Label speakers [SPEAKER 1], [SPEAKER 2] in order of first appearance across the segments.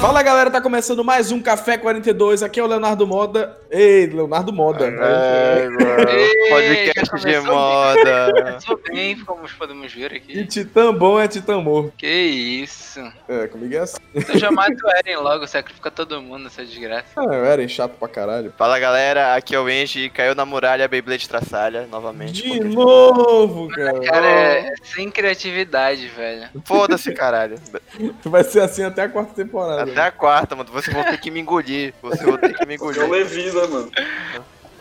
[SPEAKER 1] Fala galera, tá começando mais um Café 42. Aqui é o Leonardo Moda. Ei, Leonardo Moda.
[SPEAKER 2] É, mano.
[SPEAKER 3] Ei,
[SPEAKER 2] Podcast
[SPEAKER 3] já
[SPEAKER 2] de moda.
[SPEAKER 3] Começou bem, como podemos ver
[SPEAKER 1] E
[SPEAKER 3] aqui.
[SPEAKER 1] Titã bom é Titã morto.
[SPEAKER 3] Que isso.
[SPEAKER 1] É, comigo é assim.
[SPEAKER 3] Eu já mato o Eren logo, sacrifica todo mundo nessa desgraça.
[SPEAKER 1] Ah, eu era chato pra caralho.
[SPEAKER 2] Fala galera, aqui é o Engie, caiu na muralha Beyblade traçalha novamente.
[SPEAKER 1] De novo, cara.
[SPEAKER 3] Cara, é, é sem criatividade, velho.
[SPEAKER 2] Foda-se, caralho.
[SPEAKER 1] Vai ser assim até a quarta temporada.
[SPEAKER 2] Até a quarta, mano. Vocês vão ter que me engolir. Vocês vão ter que me
[SPEAKER 4] É o
[SPEAKER 2] engolir.
[SPEAKER 4] Levi, né, mano?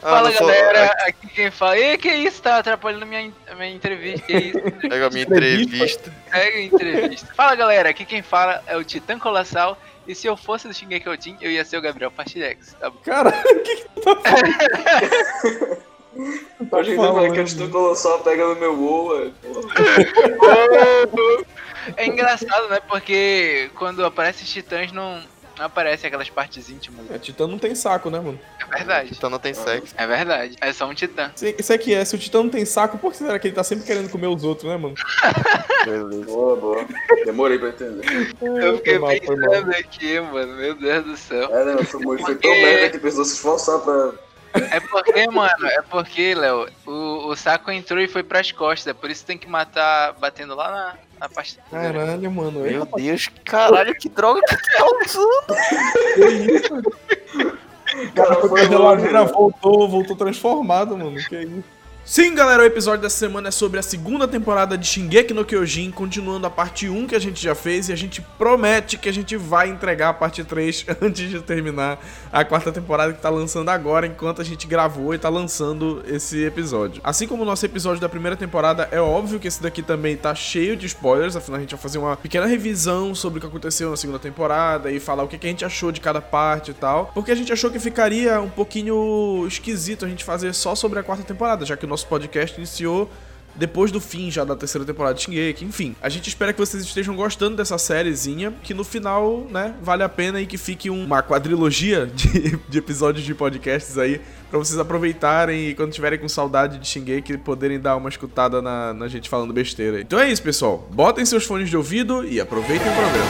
[SPEAKER 2] Ah,
[SPEAKER 3] Fala
[SPEAKER 2] não sou-
[SPEAKER 3] galera, aqui quem fala. Ei, que isso? Tá atrapalhando minha, minha entrevista. Que isso?
[SPEAKER 2] Pega a minha entrevista.
[SPEAKER 3] Pega a entrevista. Fala galera, aqui quem fala é o Titã Colossal. E se eu fosse do Shingeki Ojin, eu ia ser o Gabriel Pastidex, tá bom?
[SPEAKER 1] Caralho, o que que tu tá falando?
[SPEAKER 4] A gente
[SPEAKER 1] falando?
[SPEAKER 4] vai que a gente colossal pega no meu gol, ué.
[SPEAKER 3] É engraçado, né? Porque quando aparece os titãs, não, não aparece aquelas partes íntimas.
[SPEAKER 1] É, Titã não tem saco, né, mano?
[SPEAKER 3] É verdade.
[SPEAKER 2] Então não tem sexo.
[SPEAKER 3] É verdade. É só um titã.
[SPEAKER 1] Se- Isso aqui é, se o Titã não tem saco, por que será que ele tá sempre querendo comer os outros, né, mano?
[SPEAKER 2] Beleza.
[SPEAKER 4] Boa, boa. Demorei pra entender.
[SPEAKER 3] Eu fiquei
[SPEAKER 1] mal,
[SPEAKER 3] pensando aqui, mano. Meu Deus do céu.
[SPEAKER 4] É, né, foi, foi tão merda que precisou se esforçar pra.
[SPEAKER 3] É porque, mano, é porque, Léo, o, o saco entrou e foi pras costas. É por isso que tem que matar batendo lá na, na pasta.
[SPEAKER 1] Caralho, mano.
[SPEAKER 2] Meu
[SPEAKER 1] Eita,
[SPEAKER 2] Deus, caralho, que droga que tu tá usando.
[SPEAKER 1] que isso?
[SPEAKER 4] Cara,
[SPEAKER 1] Foi
[SPEAKER 4] longe,
[SPEAKER 1] voltou, voltou transformado, mano. Que isso? Sim, galera, o episódio dessa semana é sobre a segunda temporada de Shingeki no Kyojin, continuando a parte 1 que a gente já fez e a gente promete que a gente vai entregar a parte 3 antes de terminar a quarta temporada que tá lançando agora, enquanto a gente gravou e tá lançando esse episódio. Assim como o nosso episódio da primeira temporada, é óbvio que esse daqui também tá cheio de spoilers, afinal a gente vai fazer uma pequena revisão sobre o que aconteceu na segunda temporada e falar o que a gente achou de cada parte e tal, porque a gente achou que ficaria um pouquinho esquisito a gente fazer só sobre a quarta temporada, já que o nosso podcast iniciou depois do fim já da terceira temporada de Shingeki, enfim. A gente espera que vocês estejam gostando dessa sériezinha, que no final, né, vale a pena e que fique uma quadrilogia de, de episódios de podcasts aí, pra vocês aproveitarem e quando tiverem com saudade de Shingeki, poderem dar uma escutada na, na gente falando besteira. Então é isso, pessoal. Botem seus fones de ouvido e aproveitem o programa.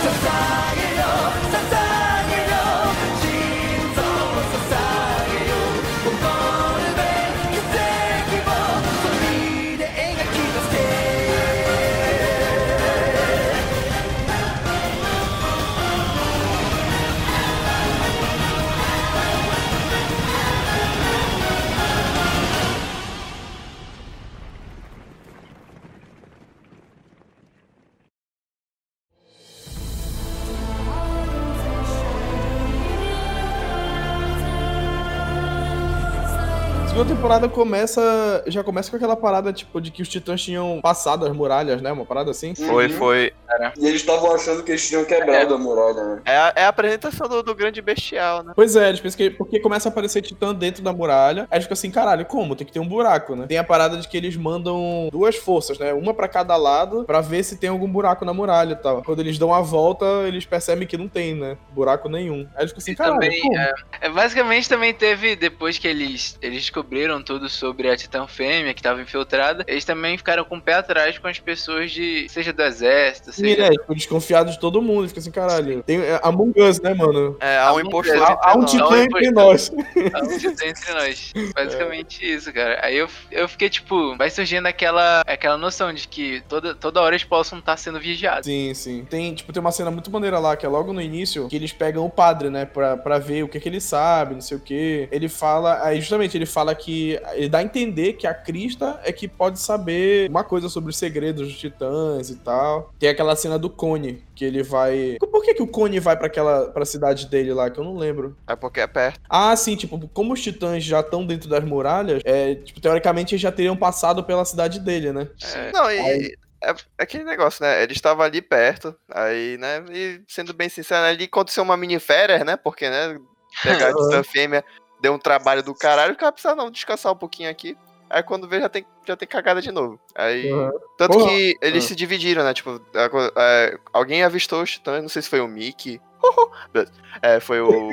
[SPEAKER 1] Temporada começa. Já começa com aquela parada, tipo, de que os titãs tinham passado as muralhas, né? Uma parada assim.
[SPEAKER 2] Foi,
[SPEAKER 4] Uhum.
[SPEAKER 2] foi.
[SPEAKER 4] E eles estavam achando que eles tinham quebrado a muralha, né?
[SPEAKER 2] É a, é a apresentação do, do grande bestial, né?
[SPEAKER 1] Pois é, eles pensam que porque começa a aparecer titã dentro da muralha, aí fica assim, caralho, como? Tem que ter um buraco, né? Tem a parada de que eles mandam duas forças, né? Uma pra cada lado, pra ver se tem algum buraco na muralha e tal. Quando eles dão a volta, eles percebem que não tem, né? Buraco nenhum. Aí eles ficam assim,
[SPEAKER 3] E
[SPEAKER 1] caralho,
[SPEAKER 3] também,
[SPEAKER 1] como?
[SPEAKER 3] é, é, basicamente também teve, depois que eles, eles descobriram tudo sobre a Titã Fêmea, que estava infiltrada, eles também ficaram com o pé atrás com as pessoas de. seja do exército, seja.
[SPEAKER 1] é, tipo, desconfiado de todo mundo, fica assim, caralho. Tem é, Among Us, né, mano?
[SPEAKER 2] É, há um impostor
[SPEAKER 3] há-
[SPEAKER 2] entre
[SPEAKER 1] Há um titã entre nós.
[SPEAKER 3] Há um titã entre nós. Basicamente isso, cara. Aí eu, eu fiquei tipo, vai surgindo aquela, aquela noção de que toda, toda hora eles possam estar sendo vigiados.
[SPEAKER 1] Sim, sim. Tem, tipo, tem uma cena muito maneira lá, que é logo no início, que eles pegam o padre, né, pra, pra ver o que que ele sabe, não sei o que. Ele fala, aí justamente, ele fala que, ele dá a entender que a Crista é que pode saber uma coisa sobre os segredos dos titãs e tal. Tem aquela cena do Cone, que ele vai... Por que que o Cone vai pra aquela, pra cidade dele lá, que eu não lembro?
[SPEAKER 2] É porque é perto.
[SPEAKER 1] Ah, sim, tipo, como os titãs já estão dentro das muralhas, é, tipo, teoricamente eles já teriam passado pela cidade dele, né?
[SPEAKER 2] É, não, e. É, é aquele negócio, né? Ele estava ali perto, aí, né? E sendo bem sincero, ali aconteceu uma mini férias, né? Porque, né? Pegar a titã fêmea deu um trabalho do caralho, o cara precisa não descansar um pouquinho aqui. Aí quando vê, já tem, já tem cagada de novo. Aí.
[SPEAKER 1] Uhum.
[SPEAKER 2] Tanto
[SPEAKER 1] Porra.
[SPEAKER 2] que eles
[SPEAKER 1] Ah.
[SPEAKER 2] se dividiram, né? Tipo, a co- é, alguém avistou os titãs, não sei se foi o Mickey. É, foi o.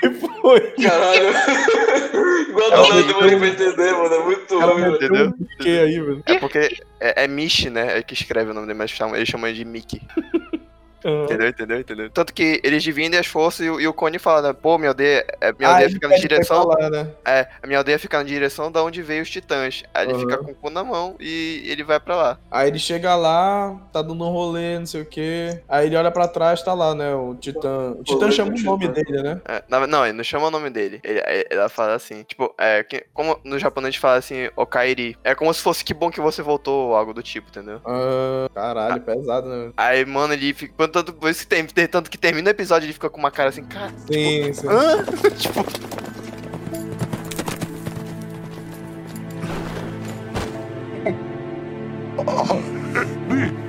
[SPEAKER 1] Que foi?
[SPEAKER 4] Caralho. Igual
[SPEAKER 2] É
[SPEAKER 4] do
[SPEAKER 2] o
[SPEAKER 4] Léo demorei pra entender, mano. É muito ruim,
[SPEAKER 1] um que aí, velho.
[SPEAKER 2] É porque é, é Michi, né? É que escreve o nome dele, mas eles chamam ele de Mickey.
[SPEAKER 1] Aham.
[SPEAKER 2] Entendeu, entendeu, entendeu? Tanto que eles dividem as forças e, o- e o Cone fala, né? Pô, minha aldeia, é, minha
[SPEAKER 1] Ah,
[SPEAKER 2] aldeia
[SPEAKER 1] ele
[SPEAKER 2] fica na direção.
[SPEAKER 1] falar, né?
[SPEAKER 2] É, a minha aldeia fica na direção da onde veio os titãs. Aí ele
[SPEAKER 1] Aham.
[SPEAKER 2] fica com o cu na mão e ele vai pra lá.
[SPEAKER 1] Aí ele chega lá, tá dando um rolê, não sei o quê. Aí ele olha pra trás, tá lá, né? O Titã. O Titã
[SPEAKER 4] Rolê
[SPEAKER 1] chama o
[SPEAKER 4] o
[SPEAKER 1] nome
[SPEAKER 4] Titã.
[SPEAKER 1] dele, né?
[SPEAKER 2] É, não, ele não chama o nome dele. Ele, ela fala assim, tipo, é, que- como no japonês a gente fala assim, Okairi. É como se fosse que bom que você voltou, ou algo do tipo, entendeu?
[SPEAKER 1] Ah, caralho, pesado, né?
[SPEAKER 2] Aí, mano, ele fica. Tanto, por isso que tem, tanto que termina o episódio, ele fica com uma cara assim, cara.
[SPEAKER 1] Sim, sim.
[SPEAKER 2] Hã? tipo.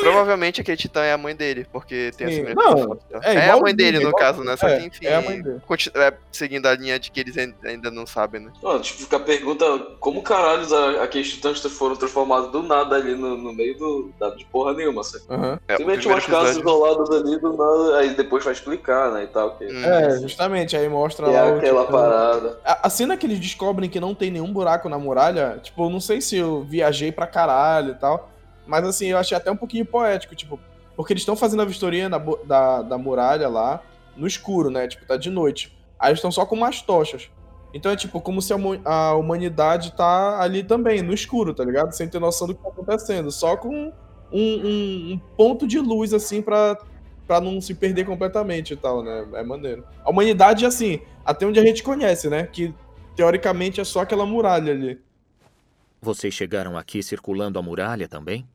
[SPEAKER 2] Provavelmente aquele titã é a mãe dele, porque tem a
[SPEAKER 1] Sim.
[SPEAKER 2] semelhança
[SPEAKER 1] Não, é
[SPEAKER 2] É, a mãe dele,
[SPEAKER 1] é
[SPEAKER 2] no caso, né? Só
[SPEAKER 1] é,
[SPEAKER 2] que, enfim,
[SPEAKER 1] é a mãe dele.
[SPEAKER 2] é, seguindo a linha de que eles ain- ainda não sabem, né?
[SPEAKER 4] Mano, tipo, fica a pergunta, como caralhos a- aqueles titãs foram transformados do nada ali no, no meio do, da, de porra nenhuma, sabe?
[SPEAKER 1] Aham.
[SPEAKER 2] É,
[SPEAKER 4] Simplesmente umas casas isoladas ali do nada, aí depois vai explicar, né, e tal, que,
[SPEAKER 2] Hum.
[SPEAKER 1] É, justamente, aí mostra
[SPEAKER 4] que
[SPEAKER 1] lá
[SPEAKER 4] é aquela
[SPEAKER 1] Titã.
[SPEAKER 4] parada.
[SPEAKER 1] A, a cena que eles descobrem que não tem nenhum buraco na muralha, tipo, eu não sei se eu viajei pra caralho e tal, mas assim, eu achei até um pouquinho poético, tipo, porque eles estão fazendo a vistoria na da, da muralha lá, no escuro, né? Tipo, tá de noite. Aí eles estão só com umas tochas. Então é tipo, como se a humanidade tá ali também, no escuro, tá ligado? Sem ter noção do que tá acontecendo. Só com um, um- um ponto de luz, assim, pra, pra não se perder completamente e tal, né? É maneiro. A humanidade, assim, até onde a gente conhece, né? Que teoricamente é só aquela muralha ali.
[SPEAKER 5] Vocês chegaram aqui circulando a muralha também?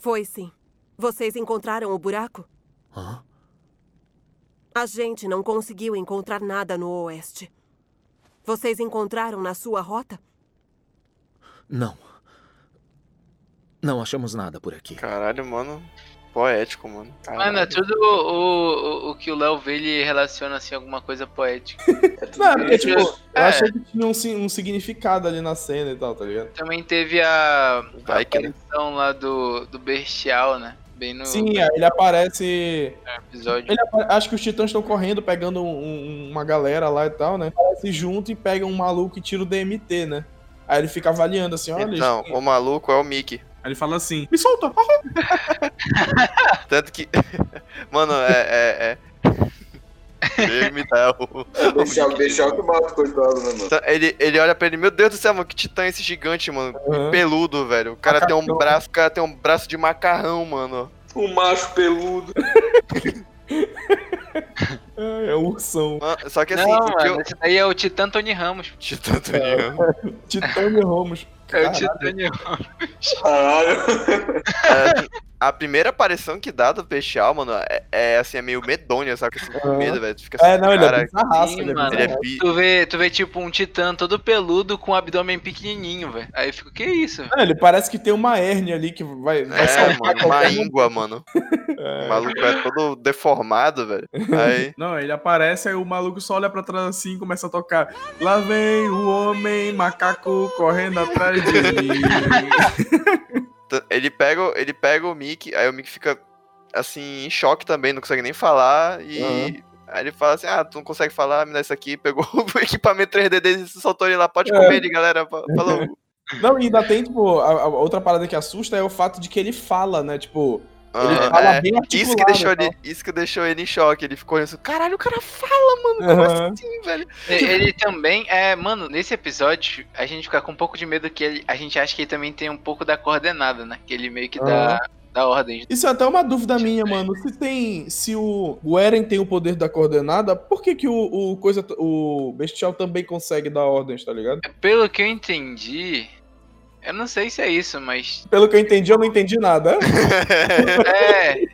[SPEAKER 6] Foi sim. Vocês encontraram o buraco?
[SPEAKER 5] Hã?
[SPEAKER 6] A gente não conseguiu encontrar nada no oeste. Vocês encontraram na sua rota?
[SPEAKER 5] Não. Não achamos nada por aqui.
[SPEAKER 2] Caralho, mano. Poético, mano.
[SPEAKER 3] Mano, é tudo o, o, o que o Léo vê, ele relaciona assim alguma coisa poética.
[SPEAKER 4] É
[SPEAKER 1] Não, porque,
[SPEAKER 4] isso.
[SPEAKER 1] tipo, eu
[SPEAKER 3] É.
[SPEAKER 1] achei que tinha um, um significado ali na cena e tal, tá ligado?
[SPEAKER 3] Também teve a, a aparição lá do, do Bestial, né? Bem no
[SPEAKER 1] Sim, aí ele aparece.
[SPEAKER 3] episódio.
[SPEAKER 1] Ele apa- acho que os titãs estão correndo, pegando um- um- uma galera lá e tal, né? Aparece junto e pega um maluco e tira o DMT, né? Aí ele fica avaliando assim, olha.
[SPEAKER 2] Então, o maluco é o Mickey.
[SPEAKER 1] Aí ele fala assim: me solta!
[SPEAKER 2] Tanto que. Mano, é. é, é... Ele me dá o.
[SPEAKER 4] Deixar,
[SPEAKER 2] o
[SPEAKER 4] o que mata, coitado, né, mano?
[SPEAKER 2] Então, Ele, ele olha pra ele, meu Deus do céu, mano, que titã é esse gigante, mano.
[SPEAKER 1] Aham.
[SPEAKER 2] Peludo, velho. O cara tem um braço, o cara tem um braço de macarrão, mano.
[SPEAKER 4] Um macho peludo.
[SPEAKER 1] É, é o ursão.
[SPEAKER 2] Mano, Só que assim,
[SPEAKER 3] Não,
[SPEAKER 2] o que eu...
[SPEAKER 3] mano, esse daí é o Titã Tony Ramos.
[SPEAKER 2] Titã do Leão.
[SPEAKER 1] Titânio Ramos.
[SPEAKER 3] É o. Titânio.
[SPEAKER 4] Caralho.
[SPEAKER 2] É, a primeira aparição que dá do Peixal, mano, é, é, assim, é meio medonha, sabe? Assim, com medo, velho. Tu fica assim,
[SPEAKER 1] É, não, ele é
[SPEAKER 2] cara,
[SPEAKER 1] bizarraço,
[SPEAKER 3] sim,
[SPEAKER 1] ele é
[SPEAKER 3] mano.
[SPEAKER 2] ele é bi...
[SPEAKER 3] Tu vê, tu vê tipo um Titã todo peludo com um abdômen pequenininho, velho. Aí eu fico, que isso?
[SPEAKER 1] É, ele parece que tem uma hérnia ali que vai, vai
[SPEAKER 2] É,
[SPEAKER 1] salvar
[SPEAKER 2] mano, uma
[SPEAKER 1] um.
[SPEAKER 2] íngua, mano. O maluco é todo deformado, velho. Aí,
[SPEAKER 1] Não, ele aparece, aí o maluco só olha pra trás assim e começa a tocar. Lá vem o homem macaco correndo atrás de mim.
[SPEAKER 2] ele pega, ele pega o Mickey, aí o Mickey fica, assim, em choque também, não consegue nem falar, e...
[SPEAKER 1] Aham.
[SPEAKER 2] Aí ele fala assim, ah, tu não consegue falar, me dá isso aqui, pegou o equipamento 3D dele e soltou ele lá, pode
[SPEAKER 1] É.
[SPEAKER 2] comer ele, galera, fa- falou.
[SPEAKER 1] Não, e ainda tem, tipo, a, a outra parada que assusta é o fato de que ele fala, né? Tipo, ele fala
[SPEAKER 2] é.
[SPEAKER 1] bem
[SPEAKER 2] Isso que, deixou
[SPEAKER 1] e
[SPEAKER 2] ele, isso que deixou ele em choque. Ele ficou assim, caralho, o cara fala, mano. Como
[SPEAKER 1] Aham.
[SPEAKER 2] assim, velho?
[SPEAKER 3] E- Ele também é, mano, nesse episódio, a gente fica com um pouco de medo que ele, a gente acha que ele também tem um pouco da coordenada, né? Que ele meio que dá, dá ordem.
[SPEAKER 1] Isso é até uma dúvida minha, mano. Se tem. Se o, o Eren tem o poder da coordenada, por que, que o, o coisa. O Bestial também consegue dar ordens, tá ligado?
[SPEAKER 3] Pelo que eu entendi, eu não sei se é isso, mas.
[SPEAKER 1] Pelo que eu entendi, eu não entendi nada.
[SPEAKER 3] É,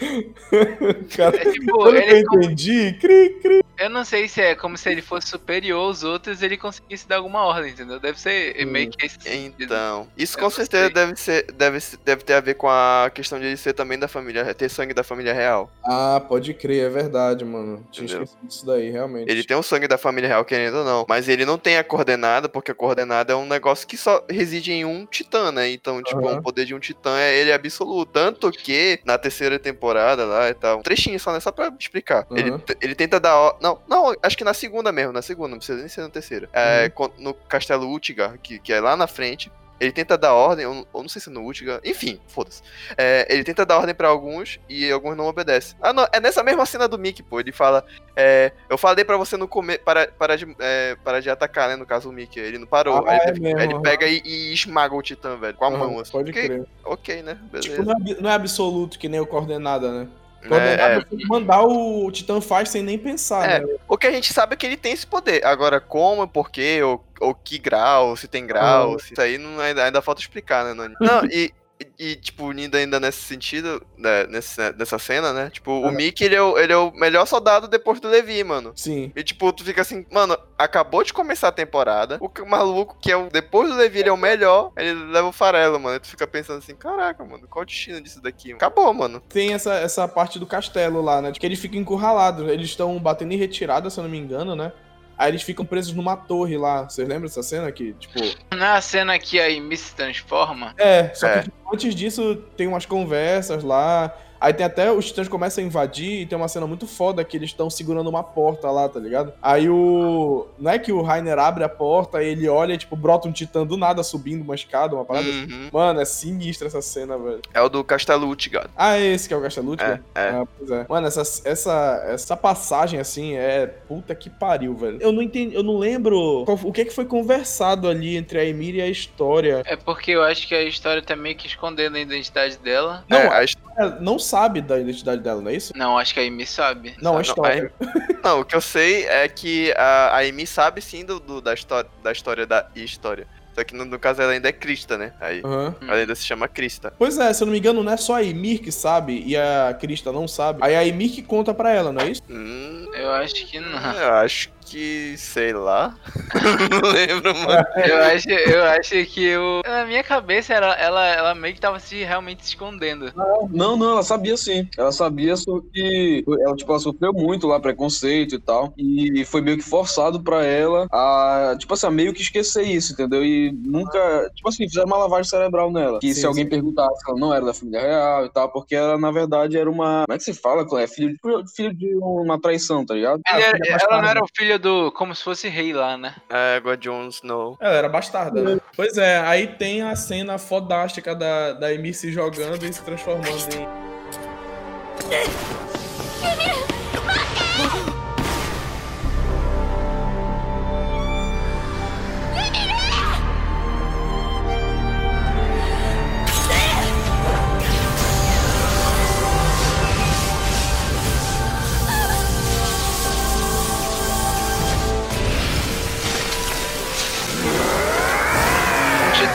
[SPEAKER 1] Cara,
[SPEAKER 3] é tipo,
[SPEAKER 1] eu
[SPEAKER 3] ele,
[SPEAKER 1] entendi, cri, cri.
[SPEAKER 3] Eu não sei se é como se ele fosse superior aos outros ele conseguisse dar alguma ordem, entendeu? Deve ser
[SPEAKER 1] Hum.
[SPEAKER 3] meio que esse.
[SPEAKER 2] Então, isso
[SPEAKER 3] Eu
[SPEAKER 2] com certeza
[SPEAKER 3] sei.
[SPEAKER 2] deve ser, deve, deve ter a ver com a questão de ele ser também da família, ter sangue da família real.
[SPEAKER 1] Ah, pode crer, é verdade, mano. Tinha esquecido disso daí, realmente.
[SPEAKER 2] Ele tem o sangue da família real, querendo ou não. Mas ele não tem a coordenada, porque a coordenada é um negócio que só reside em um titã, né? Então, tipo,
[SPEAKER 1] Aham.
[SPEAKER 2] o poder de um titã é ele é absoluto. Tanto que na terceira temporada lá e tal. Um trechinho só, né? Só pra explicar.
[SPEAKER 1] Uhum.
[SPEAKER 2] Ele, ele tenta dar. Não, não, acho que na segunda mesmo, na segunda, não precisa nem ser na terceira. É, con- no Castelo Utgar, que, que é lá na frente. Ele tenta dar ordem, ou não sei se é no Utgar, enfim, foda-se. É, ele tenta dar ordem pra alguns e alguns não obedecem. Ah, não, é nessa mesma cena do Mickey, pô. Ele fala: é, Eu falei pra você não comer, para, para, de, é, para de atacar, né? No caso, o Mickey. Ele não parou.
[SPEAKER 1] Ah,
[SPEAKER 2] aí
[SPEAKER 1] é
[SPEAKER 2] ele,
[SPEAKER 1] mesmo,
[SPEAKER 2] aí ele pega e, e esmaga o Titã, velho, com a
[SPEAKER 1] Aham,
[SPEAKER 2] mão. Assim.
[SPEAKER 1] Pode
[SPEAKER 2] Ok,
[SPEAKER 1] crer.
[SPEAKER 2] Ok, né? Beleza.
[SPEAKER 1] Tipo, não é, não é absoluto que nem o coordenada, né?
[SPEAKER 2] É,
[SPEAKER 1] Coordenada
[SPEAKER 2] é.
[SPEAKER 1] você mandar o Titã faz sem nem pensar,
[SPEAKER 2] É.
[SPEAKER 1] né?
[SPEAKER 2] O que a gente sabe é que ele tem esse poder. Agora, como, por quê, ou, ou que grau, se tem grau,
[SPEAKER 1] Ah.
[SPEAKER 2] se isso aí não, ainda, ainda falta explicar, né, Nani? Não, e, e, tipo, unindo ainda nesse sentido, né, nesse, nessa cena, né? Tipo, o. Mickey, ele é o, ele é o melhor soldado depois do Levi, mano.
[SPEAKER 1] Sim.
[SPEAKER 2] E tipo, tu fica assim, mano, acabou de começar a temporada. O maluco, que é o. Depois do Levi, ele é o melhor. Ele leva o farelo, mano. E tu fica pensando assim, caraca, mano, qual o destino disso daqui? Acabou, mano.
[SPEAKER 1] Tem essa, essa parte do castelo lá, né? De que eles ficam encurralados. Eles estão batendo em retirada, se eu não me engano, né? Aí eles ficam presos numa torre lá. Vocês lembram dessa cena aqui? Tipo.
[SPEAKER 3] Na cena que a Amy se transforma,
[SPEAKER 1] É, só
[SPEAKER 2] É.
[SPEAKER 1] que tipo, antes disso tem umas conversas lá. Aí tem até os titãs começam a invadir e tem uma cena muito foda que eles estão segurando uma porta lá, tá ligado? Aí o. Não é que o Rainer abre a porta e ele olha e, tipo, brota um titã do nada subindo uma escada, uma parada assim.
[SPEAKER 2] Uhum.
[SPEAKER 1] Mano, é sinistra essa cena, velho.
[SPEAKER 2] É o do Castelo Utgard.
[SPEAKER 1] Ah, é esse que é o Gastelute?
[SPEAKER 2] É,
[SPEAKER 1] né?
[SPEAKER 2] é.
[SPEAKER 1] Ah, pois é. Mano, essa, essa, essa passagem, assim, é puta que pariu, velho. Eu não entendi, eu não lembro qual- o que, que foi conversado ali entre a Emir e a história.
[SPEAKER 3] é porque eu acho que a história tá meio que escondendo a identidade dela.
[SPEAKER 1] Não,
[SPEAKER 2] É,
[SPEAKER 1] a
[SPEAKER 2] a his-
[SPEAKER 1] história não sabe da identidade dela, não é isso?
[SPEAKER 3] Não, acho que a Amy sabe.
[SPEAKER 1] Não, a
[SPEAKER 2] Não,
[SPEAKER 1] história.
[SPEAKER 2] Não, o que eu sei é que a, a Amy sabe sim do, do- da, história, da história da história. Só que no, no caso ela ainda é Crista, né? Aí
[SPEAKER 1] Aham.
[SPEAKER 3] Hum.
[SPEAKER 2] ela ainda se chama Crista.
[SPEAKER 1] Pois é, se eu não me engano, não é só a Emir que sabe e a Krista não sabe. Aí a Emir que conta pra ela, não é isso?
[SPEAKER 2] Hum,
[SPEAKER 3] Eu acho que não.
[SPEAKER 2] eu acho que. sei lá. não lembro, mano.
[SPEAKER 3] Eu acho, eu acho que eu. Na minha cabeça, ela, ela, ela meio que tava se realmente se escondendo.
[SPEAKER 4] Não, não, ela sabia sim. Ela sabia, só que ela, tipo, ela sofreu muito lá, preconceito e tal. E foi meio que forçado pra ela a, tipo assim, a meio que esquecer isso, entendeu? E nunca, tipo assim, fizeram uma lavagem cerebral nela. Que
[SPEAKER 1] Sim,
[SPEAKER 4] se alguém
[SPEAKER 1] sim.
[SPEAKER 4] perguntasse, ela não era da família real e tal, porque ela, na verdade, era uma. Como é que se fala? É filho de, filho de uma traição, tá ligado?
[SPEAKER 1] Ah,
[SPEAKER 3] Ele era-
[SPEAKER 1] filha
[SPEAKER 3] ela não
[SPEAKER 1] bastarda.
[SPEAKER 3] era o filho do. como se fosse rei lá, né?
[SPEAKER 2] É, agora Jon Snow.
[SPEAKER 1] Ela era bastarda, né? Pois é, aí tem a cena fodástica da, da Emir se jogando e se transformando em.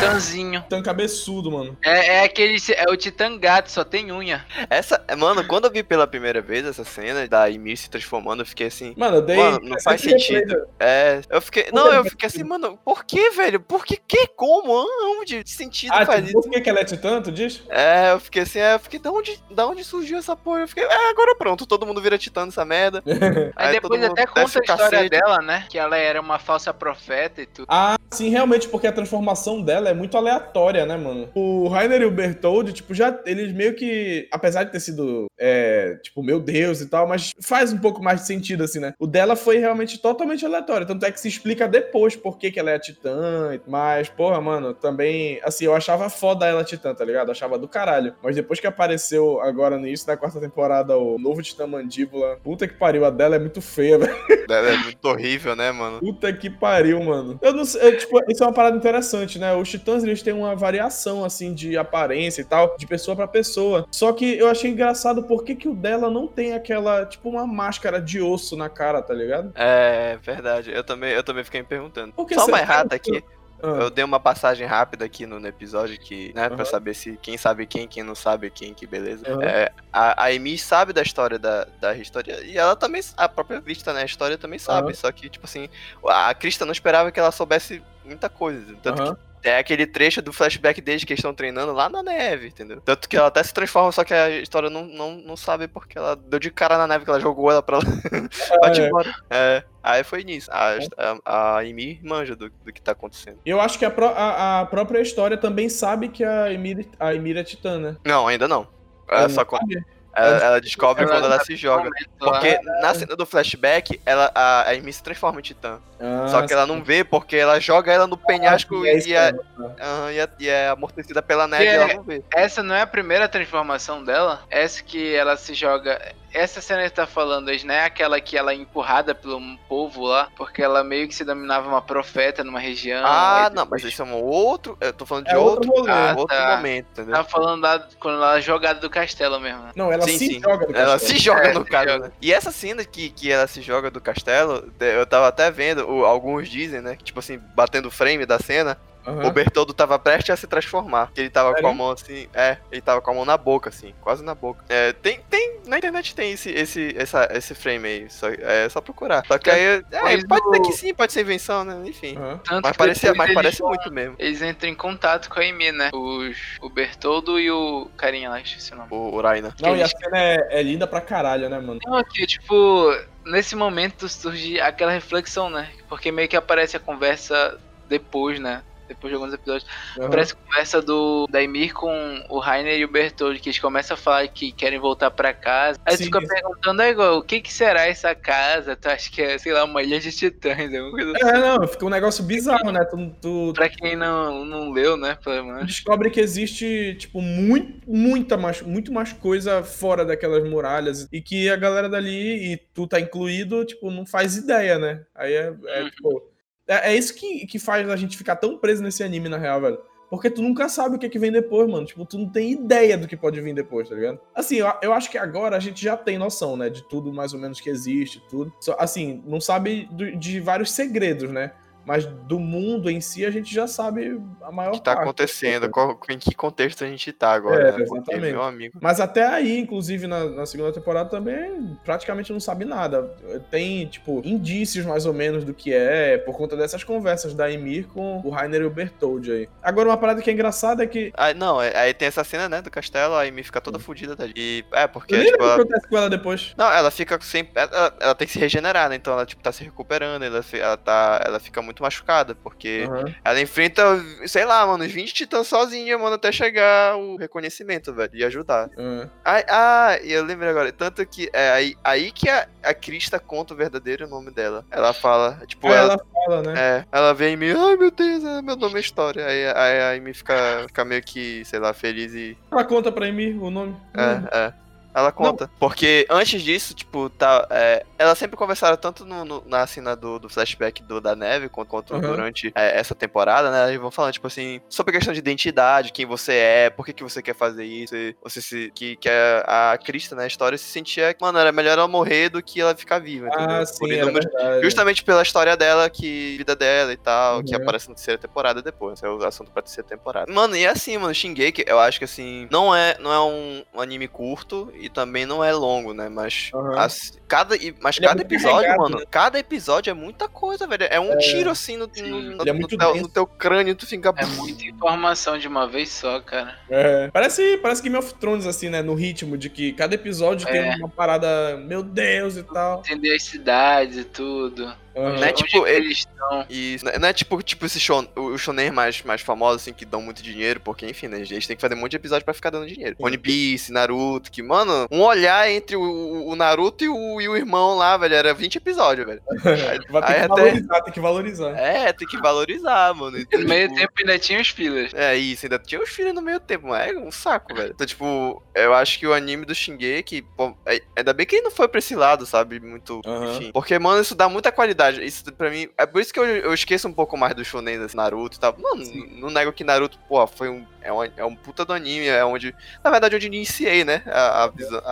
[SPEAKER 3] Titãzinho.
[SPEAKER 1] Tão cabeçudo, mano.
[SPEAKER 3] É, é aquele. É o titã gato, só tem unha.
[SPEAKER 2] Essa, mano, quando eu vi pela primeira vez essa cena da Ymir se transformando, eu fiquei assim.
[SPEAKER 1] Mano, eu dei.
[SPEAKER 2] Mano, não faz sentido.
[SPEAKER 1] replay-
[SPEAKER 2] É, eu fiquei. Não, eu fiquei assim, mano, por que, velho? Por que? que como? Onde? Que sentido
[SPEAKER 1] Ah,
[SPEAKER 2] faz
[SPEAKER 1] tipo,
[SPEAKER 2] isso?
[SPEAKER 1] por que, que ela é titã, tu diz?
[SPEAKER 2] É, eu fiquei assim, é, eu fiquei, da onde, da onde surgiu essa porra? Eu fiquei, é, agora pronto, todo mundo vira titã nessa merda.
[SPEAKER 3] Aí,
[SPEAKER 2] todo
[SPEAKER 3] depois até conta a história
[SPEAKER 2] cacete.
[SPEAKER 3] dela, né? Que ela era uma falsa profeta e tudo.
[SPEAKER 1] Ah, sim, realmente, porque a transformação dela é muito aleatória, né, mano? O Rainer e o Bertold, tipo, já. Eles meio que. Apesar de ter sido. É, tipo, meu Deus e tal, mas faz um pouco mais de sentido, assim, né? O dela foi realmente totalmente aleatório. Tanto é que se explica depois por que, que ela é a titã. Mas, porra, mano, também. Assim, eu achava foda ela titã, tá ligado? Eu achava do caralho. Mas depois que apareceu agora no início da quarta temporada o novo titã mandíbula, puta que pariu, a dela é muito feia, velho.
[SPEAKER 2] É, é muito horrível, né, mano?
[SPEAKER 1] Puta que pariu, mano. Eu não sei, eu, tipo, isso é uma parada interessante, né? Os titãs, eles têm uma variação, assim, de aparência e tal, de pessoa pra pessoa. Só que eu achei engraçado por que, que o dela não tem aquela, tipo, uma máscara de osso na cara, tá ligado?
[SPEAKER 2] É, verdade. Eu também, eu também fiquei me perguntando.
[SPEAKER 1] Porque
[SPEAKER 2] Só uma errata aqui.
[SPEAKER 1] Ah.
[SPEAKER 2] eu dei uma passagem rápida aqui no, no episódio que, né,
[SPEAKER 1] Aham.
[SPEAKER 2] pra saber se quem sabe quem, quem não sabe quem, que beleza.
[SPEAKER 1] Aham.
[SPEAKER 2] É, a, a Amy sabe da história da, da história e ela também, a própria Vista, né, a história também sabe,
[SPEAKER 1] Aham.
[SPEAKER 2] só que, tipo assim, a Krista não esperava que ela soubesse muita coisa, tanto que é aquele trecho do flashback desde que eles estão treinando lá na neve, entendeu? Tanto que ela até se transforma, só que a história não, não, não sabe porque ela deu de cara na neve que ela jogou ela pra lá. Bate
[SPEAKER 1] É.
[SPEAKER 2] embora. É, aí foi nisso. A, a, a Amy manja do, do que tá acontecendo.
[SPEAKER 1] Eu acho que a, pró- a- a própria história também sabe que a Emira, a Emira é titã, né?
[SPEAKER 2] Não, ainda não. Ela só,
[SPEAKER 1] sabe?
[SPEAKER 2] Ela, ela descobre
[SPEAKER 3] Ela
[SPEAKER 2] quando ela
[SPEAKER 3] tá
[SPEAKER 2] se joga. Porque na cena do flashback, ela, a, a Amy se transforma em titã.
[SPEAKER 1] Ah,
[SPEAKER 2] Só que ela não vê porque ela joga ela no penhasco
[SPEAKER 1] sim, é
[SPEAKER 2] e, e, é,
[SPEAKER 1] tá.
[SPEAKER 2] e, é, e é amortecida pela neve e ela não vê.
[SPEAKER 3] Essa não é a primeira transformação dela? Essa que ela se joga. Essa cena que tá falando hoje não é aquela que ela é empurrada pelo povo lá, porque ela meio que se dominava uma profeta numa região.
[SPEAKER 2] Ah,
[SPEAKER 3] aí
[SPEAKER 2] não, mas
[SPEAKER 3] depois-
[SPEAKER 2] isso é um outro. Eu tô falando de
[SPEAKER 1] É outro
[SPEAKER 2] outro,
[SPEAKER 1] rolê.
[SPEAKER 2] ah, outro
[SPEAKER 3] tá.
[SPEAKER 2] momento, entendeu?
[SPEAKER 3] Tava falando lá quando ela é jogada do castelo mesmo. né?
[SPEAKER 1] Não, ela
[SPEAKER 2] Sim,
[SPEAKER 1] se
[SPEAKER 2] sim.
[SPEAKER 1] joga do
[SPEAKER 2] Ela
[SPEAKER 1] castelo.
[SPEAKER 2] se joga
[SPEAKER 3] É,
[SPEAKER 2] no
[SPEAKER 3] joga.
[SPEAKER 2] né? E essa cena que, que ela se joga do castelo, eu tava até vendo, alguns dizem, né? Tipo assim, batendo o frame da cena,
[SPEAKER 1] Aham.
[SPEAKER 2] o Bertoldo tava prestes a se transformar. Que ele tava
[SPEAKER 1] Sério?
[SPEAKER 2] com a mão assim. É, ele tava com a mão na boca, assim, quase na boca. É, tem, tem. Na internet tem esse, esse, essa, esse frame aí. Só, é só procurar. Só que aí. É, pode ser que sim, pode ser invenção, né? Enfim.
[SPEAKER 3] Tanto
[SPEAKER 2] Mas
[SPEAKER 3] que
[SPEAKER 2] parece, mas parece muito mesmo.
[SPEAKER 3] Eles entram em contato com a Amy, né? Os, o Bertoldo e o carinha lá, esqueci o nome.
[SPEAKER 2] O, o Raina.
[SPEAKER 1] Não, e a cena é, é linda pra caralho, né, mano?
[SPEAKER 3] Não, que tipo, nesse momento surge aquela reflexão, né? Porque meio que aparece a conversa depois, né? Depois de alguns episódios.
[SPEAKER 1] Aham.
[SPEAKER 3] Aparece a conversa do da Emir com o Rainer e o Bertoldi, que eles começam a falar que querem voltar pra casa. Aí
[SPEAKER 1] Sim.
[SPEAKER 3] tu fica perguntando, aí, igual, o que que será essa casa? Tu acha que é, sei lá, uma ilha de titãs, alguma coisa assim.
[SPEAKER 1] É, não, fica um negócio bizarro, né? Tu, tu,
[SPEAKER 3] Pra quem não, não leu, né, pelo menos.
[SPEAKER 1] descobre que existe, tipo, muito, muita mais, muito mais coisa fora daquelas muralhas e que a galera dali, e tu tá incluído, tipo, não faz ideia, né? Aí é, é,
[SPEAKER 3] Uhum.
[SPEAKER 1] tipo, é, é isso que, que faz a gente ficar tão preso nesse anime, na real, velho. Porque tu nunca sabe o que, é que vem depois, mano. Tipo, tu não tem ideia do que pode vir depois, tá ligado? Assim, eu, eu acho que agora a gente já tem noção, né? De tudo mais ou menos que existe, tudo. Assim, não sabe do- de vários segredos, né? Mas do mundo em si a gente já sabe a maior
[SPEAKER 2] O que tá
[SPEAKER 1] parte.
[SPEAKER 2] acontecendo? Qual, em que contexto a gente tá agora,
[SPEAKER 1] É,
[SPEAKER 2] né?
[SPEAKER 1] Exatamente.
[SPEAKER 2] meu amigo.
[SPEAKER 1] Mas até aí, inclusive na, na segunda temporada também praticamente não sabe nada. Tem, tipo, indícios mais ou menos do que é, por conta dessas conversas da Emir com o Rainer e o Bertold aí. Agora, uma parada que é engraçada é que.
[SPEAKER 2] Não, é- aí tem essa cena, né, do castelo, aí me fica toda fodida. Tá? E é, porque, tipo,
[SPEAKER 1] o
[SPEAKER 2] ela,
[SPEAKER 1] que acontece com ela depois.
[SPEAKER 2] Não, ela fica sempre. Ela, ela tem que se regenerar, né? Então ela, tipo, tá se recuperando, ela, ela, tá, ela fica muito machucada, porque
[SPEAKER 1] Aham.
[SPEAKER 2] ela enfrenta, sei lá, mano, uns 20 titãs sozinha, mano, até chegar o reconhecimento, velho, e ajudar.
[SPEAKER 1] aham.
[SPEAKER 2] Ah, ah, e eu lembrei agora, tanto que é aí, aí que a, a Krista conta o verdadeiro nome dela. Ela fala, tipo, ela.
[SPEAKER 1] ela fala, né?
[SPEAKER 2] É, ela vem em mim, ai meu Deus, é, meu nome é história. Aí, aí, aí me fica, fica meio que, sei lá, feliz e.
[SPEAKER 1] Ela conta pra Emir o nome. Hum.
[SPEAKER 2] É, é. Ela conta. Porque antes disso, tipo, tá. É, elas sempre conversaram tanto no, no- na cena do, do flashback do, da neve, quanto, quanto
[SPEAKER 1] Uhum.
[SPEAKER 2] durante é, essa temporada, né? Eles vão falando, tipo assim, sobre a questão de identidade, quem você é, por que, que você quer fazer isso. Você se. Que, que a, a Krista, né, a história, se sentia que, mano, era melhor ela morrer do que ela ficar viva, entendeu?
[SPEAKER 1] Ah, sim, era
[SPEAKER 2] inúmeros-. Justamente pela história dela, que vida dela e tal, que
[SPEAKER 1] Uhum.
[SPEAKER 2] aparece na terceira temporada depois. É o assunto pra terceira temporada. Mano, e assim, mano, Shingeki, eu acho que assim, não é, não é um, um anime curto e também não é longo, né? Mas
[SPEAKER 1] Aham.
[SPEAKER 2] as- cada, mas
[SPEAKER 1] Ele é
[SPEAKER 2] cada
[SPEAKER 1] muito
[SPEAKER 2] episódio, mano,
[SPEAKER 1] né?
[SPEAKER 2] cada episódio é muita coisa, velho. É um tiro assim no, no, no-
[SPEAKER 1] é
[SPEAKER 2] no
[SPEAKER 1] muito
[SPEAKER 2] teu, no teu crânio, tu fica.
[SPEAKER 3] É muita informação de uma vez só, cara.
[SPEAKER 1] É. Parece, parece Game of Thrones, assim, né? No ritmo de que cada episódio
[SPEAKER 3] É.
[SPEAKER 1] tem uma parada, meu Deus e tal.
[SPEAKER 3] Entender as cidades e tudo.
[SPEAKER 1] Aham.
[SPEAKER 2] Né,
[SPEAKER 3] Onde
[SPEAKER 2] tipo, ele-
[SPEAKER 3] eles estão.
[SPEAKER 2] E não é- não é tipo, tipo esse shon, o shonen mais, mais famoso, assim, que dão muito dinheiro, porque, enfim, né, eles têm que fazer um monte de episódio pra ficar dando dinheiro.
[SPEAKER 1] Sim.
[SPEAKER 2] One Piece, Naruto, que, mano, um olhar entre o, o Naruto e o, e o irmão lá, velho, era 20 episódios, velho.
[SPEAKER 1] Vai ter que
[SPEAKER 2] até-
[SPEAKER 1] valorizar, tem que valorizar.
[SPEAKER 2] É, tem que valorizar, mano.
[SPEAKER 3] E
[SPEAKER 2] Então,
[SPEAKER 3] no meio
[SPEAKER 2] tipo,
[SPEAKER 3] tempo ainda tinha os fillers.
[SPEAKER 2] É isso, ainda tinha os filhos no meio tempo, mas é um saco, velho. Então, tipo, eu acho que o anime do Shingeki, pô, é- ainda bem que ele não foi pra esse lado, sabe? Muito,
[SPEAKER 1] Aham.
[SPEAKER 2] enfim. Porque, mano, isso dá muita qualidade verdade. Isso pra mim. É por isso que eu, eu esqueço um pouco mais do Shonen desse Naruto e tal. Não, não nego que Naruto, pô, foi um. É um, é um puta do anime, é onde. Na verdade, onde iniciei, né? A, a,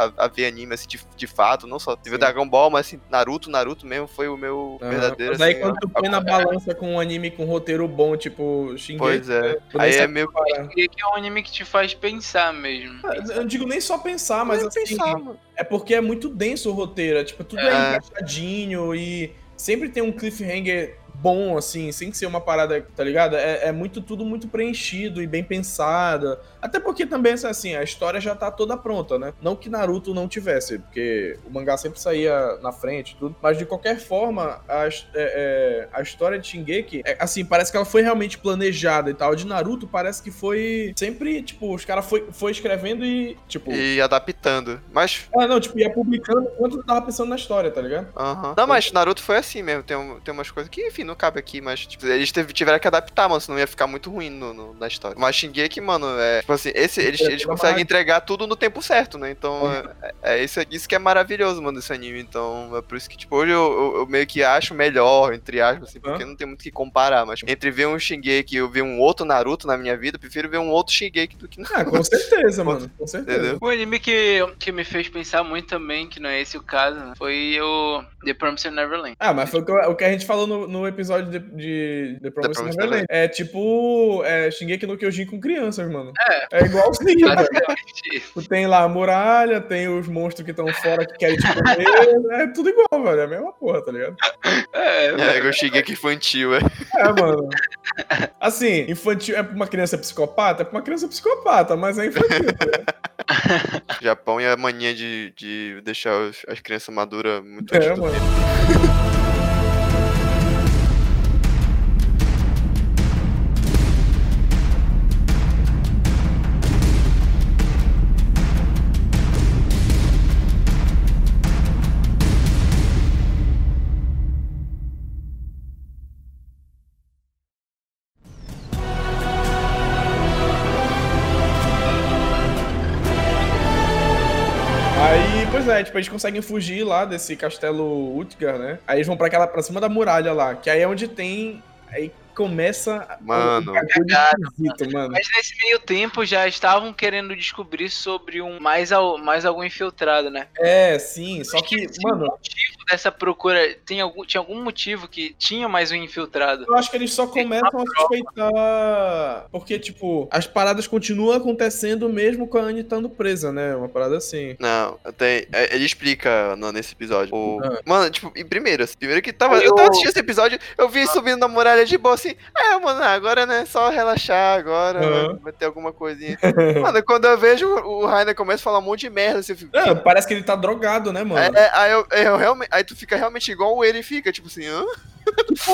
[SPEAKER 2] a- a ver anime, assim, de, de fato. Não só teve
[SPEAKER 1] Sim.
[SPEAKER 2] Dragon Ball, mas assim, Naruto, Naruto mesmo foi o meu
[SPEAKER 1] Aham.
[SPEAKER 2] verdadeiro.
[SPEAKER 1] Mas aí
[SPEAKER 2] assim,
[SPEAKER 1] quando tu põe na balança com um anime com roteiro bom, tipo Shingeki,
[SPEAKER 2] Pois é.
[SPEAKER 1] nem
[SPEAKER 2] Aí é meio.
[SPEAKER 1] comparar.
[SPEAKER 3] que é um anime que te faz pensar mesmo.
[SPEAKER 1] Eu não digo nem só pensar, mas
[SPEAKER 2] Mas
[SPEAKER 1] assim,
[SPEAKER 2] pensar, mano.
[SPEAKER 1] é porque é muito denso o roteiro, é, tipo, tudo é,
[SPEAKER 2] É.
[SPEAKER 1] encaixadinho e sempre tem um cliffhanger bom, assim, sem ser uma parada, tá ligado? É, é muito, tudo muito preenchido e bem pensado. Até porque também, assim, a história já tá toda pronta, né? Não que Naruto não tivesse, porque o mangá sempre saía na frente e tudo, mas de qualquer forma, a, é- é, a história de Shingeki, é, assim, parece que ela foi realmente planejada e tal. De Naruto, parece que foi sempre, tipo, os caras foi, foi escrevendo e, tipo...
[SPEAKER 2] E adaptando. Mas.
[SPEAKER 1] Ah, não, tipo, ia publicando enquanto tava pensando na história, tá ligado?
[SPEAKER 2] aham. Não, mas Naruto foi assim mesmo. Tem, um- tem umas coisas que, enfim, não cabe aqui, mas tipo, eles tiveram que adaptar, mano, senão ia ficar muito ruim no, no- na história. Mas Shingeki, mano, é. Tipo assim, esse, eles,
[SPEAKER 1] É,
[SPEAKER 2] eles conseguem entregar tudo no tempo certo, né? Então, é, é isso, isso que é maravilhoso, mano, desse anime. Então, é por isso que, tipo, hoje eu, eu- eu meio que acho melhor, entre aspas, assim, porque não tem muito o que comparar. Mas entre ver um Shingeki e eu ver um outro Naruto na minha vida, eu prefiro ver um outro Shingeki do que
[SPEAKER 1] Ah, com certeza, mano. Com certeza.
[SPEAKER 2] Entendeu?
[SPEAKER 3] Um anime que, que me fez pensar muito também, que não é esse o caso, né, foi o The Promised Neverland.
[SPEAKER 1] Ah, mas foi o que, o que a gente falou no, no episódio de, de The Promised
[SPEAKER 2] Promised
[SPEAKER 1] Neverland. É tipo é, Shingeki no Kyojin com crianças, mano.
[SPEAKER 3] É.
[SPEAKER 1] É igualzinho, velho. Tem lá a muralha, tem os monstros que estão fora que querem te comer. É tudo igual, velho. É a mesma porra, tá ligado?
[SPEAKER 3] É,
[SPEAKER 2] É, o Shingeki infantil, é.
[SPEAKER 1] É, mano. Assim, infantil é pra uma criança psicopata? É pra uma criança psicopata, mas é infantil. tá?
[SPEAKER 2] Japão e a mania de, de deixar as crianças maduras muito
[SPEAKER 1] É,
[SPEAKER 2] antes do
[SPEAKER 1] mano. Aí, eles conseguem fugir lá desse castelo Utgar, né? Aí eles vão pra aquela pra cima da muralha lá, que aí é onde tem. Aí começa
[SPEAKER 2] Mano.
[SPEAKER 1] esquisito, mano.
[SPEAKER 3] Mas nesse meio tempo já estavam querendo descobrir sobre um mais, al- mais algum infiltrado, né?
[SPEAKER 1] É, sim, só que,
[SPEAKER 3] Esqueci
[SPEAKER 1] mano,
[SPEAKER 3] o motivo dessa procura. Tem algum, tinha algum motivo que tinha mais um infiltrado?
[SPEAKER 1] eu acho que eles só começam a suspeitar. Porque, tipo, as paradas continuam acontecendo mesmo com a Anne estando presa, né? Uma parada assim.
[SPEAKER 2] Não, tem, é, ele explica no- nesse episódio. O,
[SPEAKER 1] Ah.
[SPEAKER 2] Mano, tipo, e primeiro, assim, primeiro que tava, eu tava assistindo esse episódio, eu vi ele subindo na muralha de boa assim, é, mano, agora, né, só relaxar agora, né, vai ter alguma coisinha. mano, quando eu vejo o Rainer começa a falar um monte de merda, assim, fico,
[SPEAKER 1] É, parece que ele tá drogado, né, mano?
[SPEAKER 2] É, aí, eu, eu realmente, aí tu fica realmente igual ele fica, tipo assim, hã?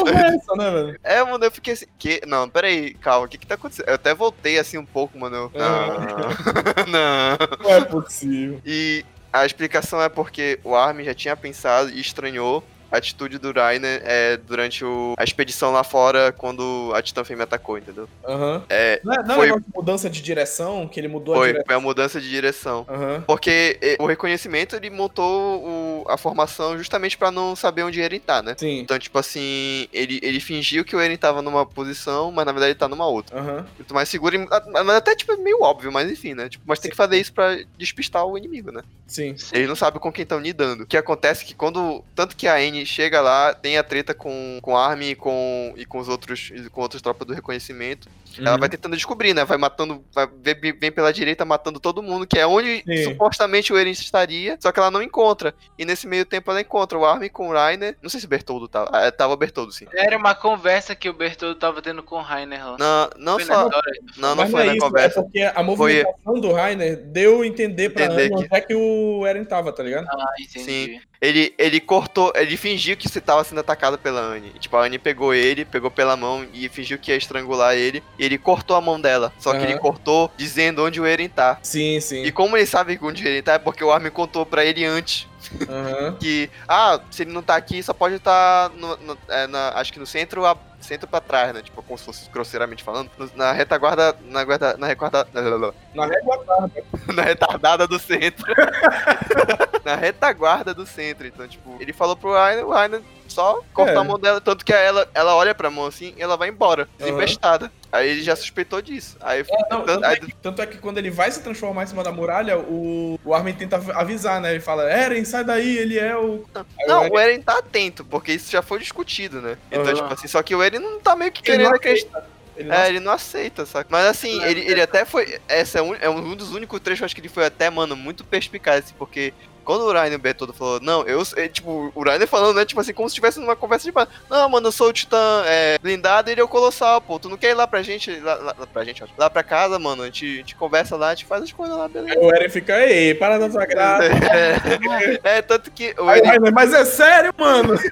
[SPEAKER 1] É essa, né?
[SPEAKER 2] É, mano, eu fiquei assim, que? Não, peraí, calma, o que que tá acontecendo? Eu até voltei assim um pouco, mano, eu, não, não.
[SPEAKER 1] Não é possível.
[SPEAKER 2] E a explicação é porque o Armin já tinha pensado e estranhou a atitude do Rainer é, durante o- a expedição lá fora quando a Titã Fêmea atacou, entendeu?
[SPEAKER 1] Aham.
[SPEAKER 2] É,
[SPEAKER 1] Não é, não é
[SPEAKER 2] Foi-
[SPEAKER 1] negócio de mudança de direção, que ele mudou a
[SPEAKER 2] foi,
[SPEAKER 1] direção.
[SPEAKER 2] foi a mudança de direção.
[SPEAKER 1] Aham.
[SPEAKER 2] Porque eh, o reconhecimento ele montou o- a formação justamente pra não saber onde Eren tá, né?
[SPEAKER 1] Sim.
[SPEAKER 2] Então, tipo assim, ele, ele fingiu que o Eren tava numa posição, mas na verdade ele tá numa outra.
[SPEAKER 1] Aham.
[SPEAKER 2] Muito mais seguro, e- mas até tipo é meio óbvio, mas enfim, né? Tipo, mas tem que fazer isso pra despistar o inimigo, né?
[SPEAKER 1] Sim.
[SPEAKER 2] Ele não sabe com quem estão lidando. O que acontece é que quando. Tanto que a Anne chega lá, tem a treta com, com a Armin e com, e com os outros. com outras tropas do reconhecimento. Ela
[SPEAKER 1] Uhum.
[SPEAKER 2] vai tentando descobrir, né? Vai matando. Vai, vem, pela direita matando todo mundo, que é onde
[SPEAKER 1] Sim.
[SPEAKER 2] supostamente o Eren estaria. Só que ela não encontra. E nesse meio tempo ela encontra o Armin com o Rainer. Não sei se o Bertoldo tava. Ah, tava o Bertoldo, sim.
[SPEAKER 3] Era uma conversa que o Bertoldo tava tendo com o Rainer lá.
[SPEAKER 2] Não, não
[SPEAKER 3] Foi
[SPEAKER 2] só. Não, não
[SPEAKER 1] Mas
[SPEAKER 2] foi
[SPEAKER 1] é
[SPEAKER 2] na
[SPEAKER 1] isso,
[SPEAKER 2] conversa.
[SPEAKER 1] É porque a movimentação do Rainer deu a entender pra
[SPEAKER 2] Entender
[SPEAKER 1] Anne
[SPEAKER 2] que-
[SPEAKER 1] onde é que o Eren tava, tá ligado?
[SPEAKER 3] Ah, entendi.
[SPEAKER 2] Ele, ele cortou, ele fingiu que você tava sendo atacado pela Anne. Tipo, a Anne pegou ele, pegou pela mão e fingiu que ia estrangular ele. E ele cortou a mão dela. Só que
[SPEAKER 1] Aham.
[SPEAKER 2] ele cortou dizendo onde o Eren tá.
[SPEAKER 1] Sim, sim.
[SPEAKER 2] E como ele sabe onde o Eren tá, é porque o Armin contou pra ele antes.
[SPEAKER 1] Aham.
[SPEAKER 2] Que, ah, se ele não tá aqui, só pode estar, no, no- é, na- acho que no centro, a- centro pra trás, né? Tipo, como se fosse grosseiramente falando. no- na retaguarda, na guarda, na reguarda,
[SPEAKER 1] Na régua
[SPEAKER 2] na retardada do centro. na retaguarda do centro. Então, tipo, ele falou pro Rainer, o Rainer só corta
[SPEAKER 1] É.
[SPEAKER 2] a mão dela, tanto que ela, ela olha pra mão assim e ela vai embora,
[SPEAKER 1] Aham.
[SPEAKER 2] desembestada. Aí ele já suspeitou disso. Aí,
[SPEAKER 1] Não,
[SPEAKER 2] tanto-
[SPEAKER 1] tanto,
[SPEAKER 2] aí
[SPEAKER 1] é que, tanto é que quando ele vai se transformar em cima da muralha, o, o Armin tenta avisar, né? Ele fala, Eren, sai daí, ele é o. Aí
[SPEAKER 2] Não,
[SPEAKER 1] Eren-
[SPEAKER 2] o Eren tá atento, porque isso já foi discutido, né? Então,
[SPEAKER 1] Aham.
[SPEAKER 2] tipo assim, só que o Eren não tá meio que
[SPEAKER 1] ele
[SPEAKER 2] querendo acreditar.
[SPEAKER 1] Ele não
[SPEAKER 2] É, ele não aceita, saca? Mas assim,
[SPEAKER 1] É,
[SPEAKER 2] ele, ele até foi. Essa é um, é um dos únicos trechos, acho que ele foi até, mano, muito perspicaz, assim, porque quando o Rainer Bertoldo falou, não, eu. é, tipo, o Rainer falando, né, tipo assim, como se estivesse numa conversa de. ba- Não, mano, eu sou o Titã é, blindado e ele é o Colossal, pô. Tu não quer ir lá pra gente, lá, lá, pra gente, ó, lá pra casa, mano? A gente, a gente conversa lá, a gente faz as coisas lá, beleza.
[SPEAKER 1] Aí o Eren fica, ei, para da tua graça.
[SPEAKER 2] É, é, tanto que o
[SPEAKER 1] Aí,
[SPEAKER 2] Eren
[SPEAKER 1] Rainer, mas é sério, mano?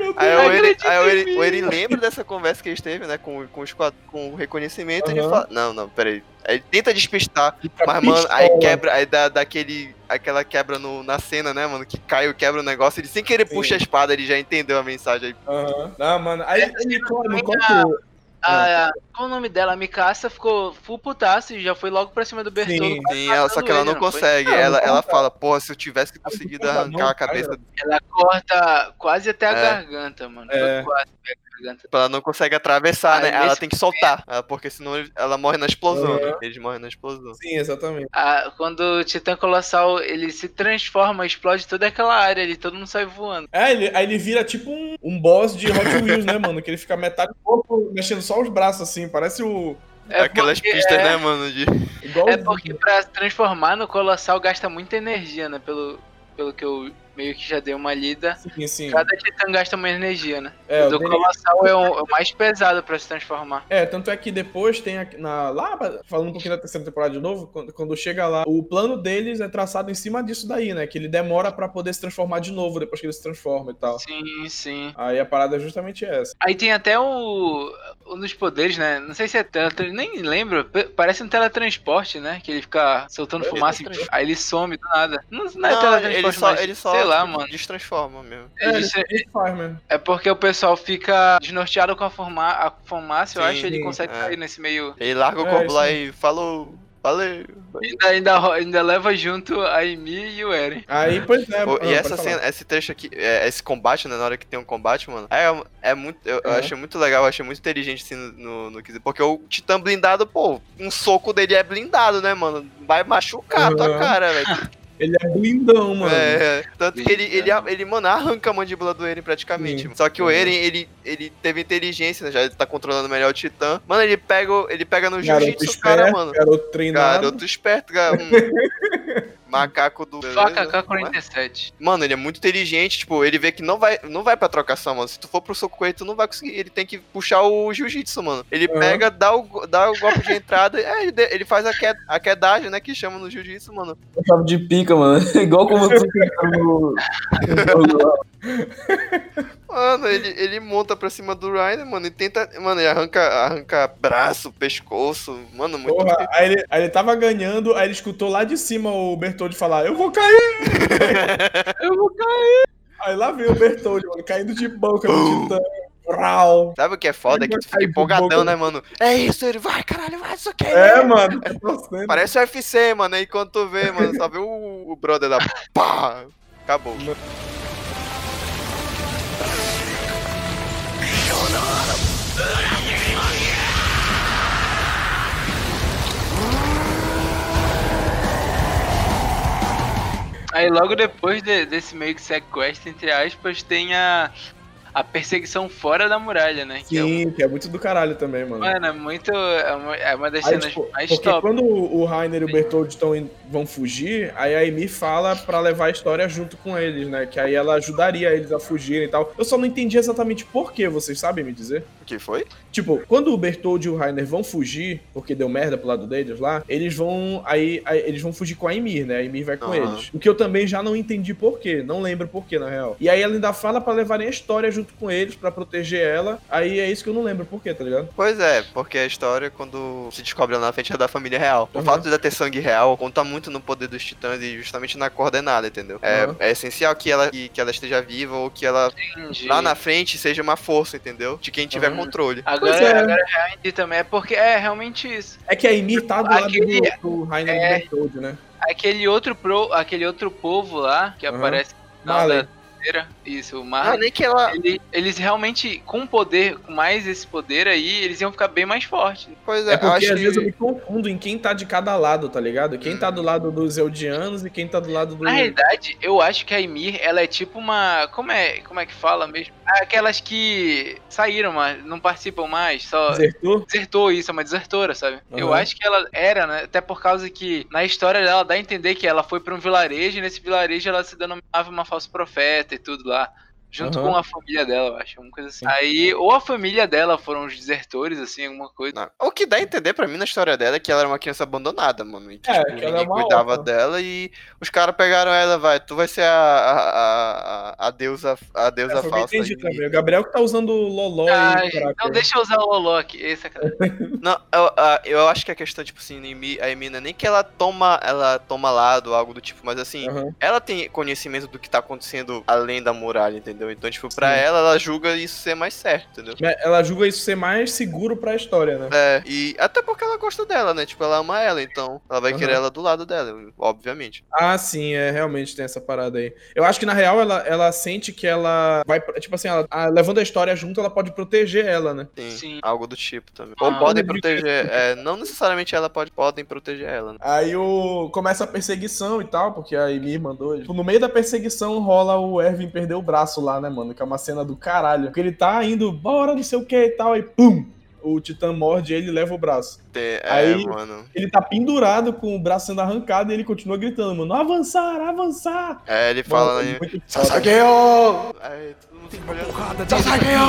[SPEAKER 1] Deus.
[SPEAKER 2] Aí o Eren, aí o Eren- o Eren lembra dessa conversa que eles teve, né, com, com, os com o reconhecimento, e ele fala, não, não, peraí. Ele tenta despistar,
[SPEAKER 1] Fica
[SPEAKER 2] mas, mano, aí
[SPEAKER 1] pistola.
[SPEAKER 2] quebra, aí dá, dá aquele, aquela quebra no, na cena, né, mano, que cai e quebra o negócio, ele sem querer
[SPEAKER 1] Sim.
[SPEAKER 2] puxa a espada, ele já entendeu a mensagem aí.
[SPEAKER 1] Aham. Não, mano. Aí ele come,
[SPEAKER 3] também
[SPEAKER 1] come
[SPEAKER 3] a-
[SPEAKER 1] o-
[SPEAKER 3] A, qual o nome dela? A Mikasa ficou full putaço e já foi logo pra cima do Bertoldo.
[SPEAKER 1] Sim.
[SPEAKER 2] Sim, ela, só que ela não consegue,
[SPEAKER 1] Não,
[SPEAKER 2] ela,
[SPEAKER 1] não
[SPEAKER 2] ela fala, porra, se eu tivesse conseguido arrancar a cabeça.
[SPEAKER 3] Ela corta quase até a
[SPEAKER 2] É.
[SPEAKER 3] garganta, mano.
[SPEAKER 1] É.
[SPEAKER 3] Quase garganta.
[SPEAKER 2] ela não consegue atravessar,
[SPEAKER 3] Aí
[SPEAKER 2] né, ela tem que soltar, ela- porque senão ela morre na explosão,
[SPEAKER 1] Aham.
[SPEAKER 2] né? eles morrem na explosão.
[SPEAKER 1] Sim, exatamente.
[SPEAKER 3] Ah, quando o Titã Colossal ele se transforma, explode toda aquela área ali, todo mundo sai voando.
[SPEAKER 1] É, ele, aí ele vira tipo um, um boss de Hot Wheels, né, mano? Que ele fica metade do corpo mexendo só os braços, assim. Parece o.
[SPEAKER 3] É
[SPEAKER 2] Aquelas
[SPEAKER 3] porque-
[SPEAKER 2] pistas,
[SPEAKER 3] é,
[SPEAKER 2] né, mano, de...
[SPEAKER 3] É porque pra se transformar no Colossal gasta muita energia, né? Pelo, pelo que eu meio que já dei uma lida.
[SPEAKER 1] Sim, sim.
[SPEAKER 3] Cada Titã gasta uma energia, né?
[SPEAKER 1] É,
[SPEAKER 3] o
[SPEAKER 1] o
[SPEAKER 3] do
[SPEAKER 1] dele-
[SPEAKER 3] Colossal é o, é o mais pesado pra se transformar.
[SPEAKER 1] É, tanto é que depois tem aqui na, lá, falando um pouquinho da terceira temporada de novo, quando, quando chega lá, o plano deles é traçado em cima disso daí, né? Que ele demora pra poder se transformar de novo depois que ele se transforma e tal.
[SPEAKER 3] Sim, sim.
[SPEAKER 1] Aí a parada é justamente essa.
[SPEAKER 3] Aí tem até o. Um dos poderes, né? Não sei se é teletransporte. Nem lembro. Parece um teletransporte, né? Que ele fica soltando fumaça e aí ele some do nada. Não, não é
[SPEAKER 2] Não,
[SPEAKER 3] teletransporte,
[SPEAKER 2] ele só,
[SPEAKER 3] mas
[SPEAKER 2] ele só
[SPEAKER 3] sei lá, mano.
[SPEAKER 2] destransforma mesmo.
[SPEAKER 1] É, ele,
[SPEAKER 3] é-
[SPEAKER 1] faz mesmo.
[SPEAKER 3] É porque o pessoal fica desnorteado com a, forma, a fumaça, eu
[SPEAKER 2] Sim,
[SPEAKER 3] acho, ele consegue
[SPEAKER 2] é.
[SPEAKER 3] sair nesse meio.
[SPEAKER 2] Ele larga o
[SPEAKER 1] É,
[SPEAKER 2] corpo lá e falou, valeu.
[SPEAKER 3] Ainda, ainda, ainda leva junto a Amy e o Eren.
[SPEAKER 1] Aí, pois é.
[SPEAKER 2] Pô,
[SPEAKER 1] ah,
[SPEAKER 2] e essa cena, esse trecho aqui, é, esse combate, né, na hora que tem um combate, mano, é, é muito, eu, eu
[SPEAKER 1] Uhum.
[SPEAKER 2] achei muito legal, eu achei muito inteligente, assim, no, no, no porque o Titã blindado, pô, um soco dele é blindado, né, mano, vai machucar a tua
[SPEAKER 1] Uhum.
[SPEAKER 2] cara, velho.
[SPEAKER 1] Ele é blindão, mano.
[SPEAKER 2] É, tanto que ele, ele, ele, mano, arranca a mandíbula do Eren praticamente.
[SPEAKER 1] Sim.
[SPEAKER 2] mano. Só que o. Eren, ele, ele teve inteligência, né, já ele tá controlando melhor o Titã. Mano, ele pega, ele pega no jiu-jitsu,
[SPEAKER 1] esperto,
[SPEAKER 2] cara, mano.
[SPEAKER 1] garoto treinado.
[SPEAKER 2] Garoto esperto, cara. Macaco do.
[SPEAKER 3] Faca
[SPEAKER 2] beleza?
[SPEAKER 3] K-47.
[SPEAKER 2] Mano, ele é muito inteligente, tipo, ele vê que não vai, não vai pra trocação, mano. Se tu for pro soco com ele, tu não vai conseguir. Ele tem que puxar o jiu-jitsu, mano. Ele
[SPEAKER 1] Aham.
[SPEAKER 2] pega, dá o, dá o golpe de entrada, é, ele, ele faz a, qued, a quedagem, né, que chama no jiu-jitsu, mano.
[SPEAKER 4] Eu chave de pica, mano. Igual como tu no. no-
[SPEAKER 2] Mano, ele, ele monta pra cima do Ryan, mano, e tenta. Mano, ele arranca, arranca braço, pescoço. Mano, muito.
[SPEAKER 1] Porra, aí ele, aí ele tava ganhando, aí ele escutou lá de cima o Bertoldi falar: Eu vou cair!
[SPEAKER 3] Eu vou cair.
[SPEAKER 1] Aí lá veio o Bertoldi, mano, caindo de boca no titã. Vrau.
[SPEAKER 2] Sabe o que é foda? É que tu fica empolgadão, né, mano? É isso, ele vai, caralho, vai, isso aqui.
[SPEAKER 1] É, mano, tá torcendo.
[SPEAKER 2] Parece o UFC, mano. Aí quando tu vê, mano, só vê o, o brother da. Pá! Acabou.
[SPEAKER 3] Aí logo depois de- desse meio que sequestro, entre aspas, tem a, a perseguição fora da muralha, né? Que é, um-
[SPEAKER 1] Sim, que é muito do caralho também, mano.
[SPEAKER 3] mano, é muito. É uma, é uma das
[SPEAKER 1] Aí,
[SPEAKER 3] cenas
[SPEAKER 1] tipo,
[SPEAKER 3] mais
[SPEAKER 1] porque
[SPEAKER 3] top.
[SPEAKER 1] quando o Rainer e o Bertold tão in- vão fugir, aí a Amy fala pra levar a história junto com eles, né? Que aí ela ajudaria eles a fugirem e tal. Eu só não entendi exatamente por que, vocês sabem me dizer?
[SPEAKER 2] O que foi?
[SPEAKER 1] Tipo, quando o Bertold e o Rainer vão fugir, porque deu merda pro lado deles lá, eles vão. Aí, aí eles vão fugir com a Emir, né? A Emir vai com
[SPEAKER 2] Aham.
[SPEAKER 1] eles. O que eu também já não entendi por quê. Não lembro por quê, na real. E aí ela ainda fala pra levarem a história junto junto com eles pra proteger ela. Aí é isso que eu não lembro por quê, tá ligado?
[SPEAKER 2] Pois é, porque a história, quando se descobre lá na frente, é da família real. O
[SPEAKER 1] Uhum.
[SPEAKER 2] fato de ela ter sangue real conta muito no poder dos titãs e justamente na coordenada, entendeu? É,
[SPEAKER 1] Uhum.
[SPEAKER 2] é essencial que ela, que, que ela esteja viva ou que ela
[SPEAKER 3] Entendi.
[SPEAKER 2] lá na frente seja uma força, entendeu? De quem tiver
[SPEAKER 1] Uhum.
[SPEAKER 2] controle.
[SPEAKER 3] Agora,
[SPEAKER 1] Pois é.
[SPEAKER 3] agora entendi também. É porque é realmente isso.
[SPEAKER 1] É que a Emir tá do lado
[SPEAKER 3] Aquele-
[SPEAKER 1] do, do Rainer
[SPEAKER 3] é.
[SPEAKER 1] Né?
[SPEAKER 3] Aquele outro, pro, aquele outro povo lá, que aparece da isso, o
[SPEAKER 2] Ah,
[SPEAKER 3] Marley.
[SPEAKER 2] nem que ela.
[SPEAKER 3] ele- eles realmente, com poder, com mais esse poder aí, eles iam ficar bem mais fortes.
[SPEAKER 2] Pois é,
[SPEAKER 1] É porque
[SPEAKER 2] eu
[SPEAKER 1] às
[SPEAKER 2] acho
[SPEAKER 1] vezes eu
[SPEAKER 2] que.
[SPEAKER 1] me confundo em quem tá de cada lado, tá ligado? Quem tá do lado dos Eldianos e quem tá do lado do.
[SPEAKER 3] Na realidade, eu acho que a Emir, ela é tipo uma. Como é, como é que fala mesmo? Aquelas que saíram, mas não participam mais, só.
[SPEAKER 1] Desertor?
[SPEAKER 3] Desertou isso, é uma desertora, sabe? Eu
[SPEAKER 1] Aham.
[SPEAKER 3] acho que ela era, né? Até por causa que na história dela dá a entender que ela foi pra um vilarejo e nesse vilarejo ela se denominava uma falsa profeta e tudo lá. Junto
[SPEAKER 1] Aham.
[SPEAKER 3] com a família dela, eu acho. Uma coisa assim. Aí, ou a família dela foram os desertores, assim, alguma coisa.
[SPEAKER 2] Não. O que dá a entender pra mim na história dela é que ela era uma criança abandonada, mano. E que,
[SPEAKER 1] É,
[SPEAKER 2] tipo,
[SPEAKER 1] que é
[SPEAKER 2] ninguém cuidava
[SPEAKER 1] órfã.
[SPEAKER 2] dela e os caras pegaram ela, vai, tu vai ser a, a, a, a deusa, a deusa
[SPEAKER 1] É,
[SPEAKER 2] falsa.
[SPEAKER 1] entendi
[SPEAKER 2] aí.
[SPEAKER 1] também. O Gabriel que tá usando o Loló
[SPEAKER 3] Ah,
[SPEAKER 1] e
[SPEAKER 3] então deixa eu usar o Lolo aqui. Esse é cara.
[SPEAKER 2] Não, eu, eu acho que a questão, tipo assim, a Emi não é nem que ela toma, ela toma lado, algo do tipo, mas assim,
[SPEAKER 1] Aham.
[SPEAKER 2] ela tem conhecimento do que tá acontecendo além da muralha, entendeu? Então, tipo, pra
[SPEAKER 1] Sim.
[SPEAKER 2] ela, ela julga isso ser mais certo, entendeu?
[SPEAKER 1] Mas Ela julga isso ser mais seguro pra história, né?
[SPEAKER 2] É, e até porque ela gosta dela, né? Tipo, ela ama ela, então ela vai
[SPEAKER 1] Aham.
[SPEAKER 2] querer ela do lado dela, obviamente.
[SPEAKER 1] Ah, sim, é, realmente tem essa parada aí. Eu acho que na real ela, ela sente que ela vai, tipo assim, ela, a- levando a história junto, ela pode proteger ela, né?
[SPEAKER 2] Sim,
[SPEAKER 3] Sim.
[SPEAKER 2] algo do tipo também.
[SPEAKER 3] Ah,
[SPEAKER 2] Ou podem proteger, é, não necessariamente ela pode, podem proteger ela, né?
[SPEAKER 1] Aí o, começa a perseguição e tal, porque a Emir mandou. Tipo, no meio da perseguição rola o Erwin perder o braço lá, né, mano? Que é uma cena do caralho. Porque ele tá indo, bora, não sei o que e tal, aí pum! O Titã morde ele e leva o braço.
[SPEAKER 2] É,
[SPEAKER 1] Aí-
[SPEAKER 2] mano.
[SPEAKER 1] Ele tá pendurado com o braço sendo arrancado e ele continua gritando, mano, avançar, avançar!
[SPEAKER 2] É, ele fala
[SPEAKER 1] Mano,
[SPEAKER 2] aí.
[SPEAKER 1] muito foda.
[SPEAKER 2] Sasageyo! Aí todo mundo fica olhando. Sasageyo!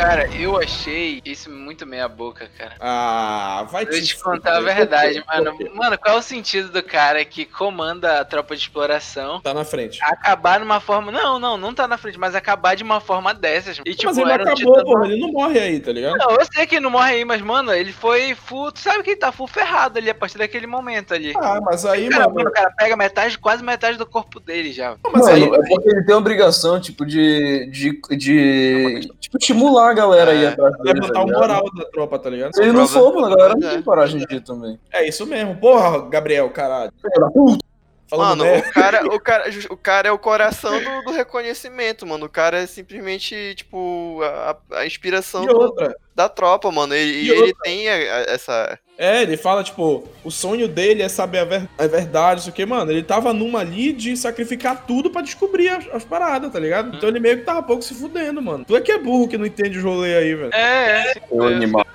[SPEAKER 3] Cara, eu achei isso muito meia boca, cara.
[SPEAKER 1] Ah, vai
[SPEAKER 3] Eu vou te contar a verdade, mano. Mano, qual é o sentido do cara que comanda a tropa de exploração
[SPEAKER 1] Tá na frente.
[SPEAKER 3] acabar numa forma. Não, não, não tá na frente, mas acabar de uma forma dessas. E tipo,
[SPEAKER 1] Mas ele
[SPEAKER 3] era um
[SPEAKER 1] acabou,
[SPEAKER 3] titã-
[SPEAKER 1] porra, ele não morre aí, tá ligado?
[SPEAKER 3] Não, eu sei que ele não morre aí, mas, mano, ele foi full. Tu sabe que ele tá full ferrado ali a partir daquele momento ali.
[SPEAKER 1] Ah, mas aí,
[SPEAKER 3] Cara,
[SPEAKER 1] mano.
[SPEAKER 3] o cara pega metade, quase metade do corpo dele já.
[SPEAKER 1] Mas aí,
[SPEAKER 4] Mano, é porque ele tem a obrigação, tipo, de. de, de tipo, estimular a galera aí
[SPEAKER 2] É,
[SPEAKER 4] atrás dele.
[SPEAKER 1] levantar
[SPEAKER 4] tá
[SPEAKER 1] o moral da tropa, tá ligado?
[SPEAKER 4] Ele não mano, a galera não tem coragem de ir também.
[SPEAKER 1] É isso mesmo. Porra, Gabriel, caralho.
[SPEAKER 4] Puta.
[SPEAKER 1] Falando
[SPEAKER 2] Mano, o cara, o, cara, o cara é o coração do, do reconhecimento, mano. O cara é simplesmente, tipo, a, a inspiração do- da tropa, mano. E, e
[SPEAKER 1] E
[SPEAKER 2] ele
[SPEAKER 1] outra.
[SPEAKER 2] tem a- a- essa.
[SPEAKER 1] É, ele fala, tipo, o sonho dele é saber a, ver- a verdade, isso que, mano. Ele tava numa ali de sacrificar tudo pra descobrir as, as paradas, tá ligado? Então ele meio que tava pouco se fudendo, mano. Tu é que é burro que não entende os rolê aí, velho.
[SPEAKER 3] É, é.
[SPEAKER 4] Ô, animal.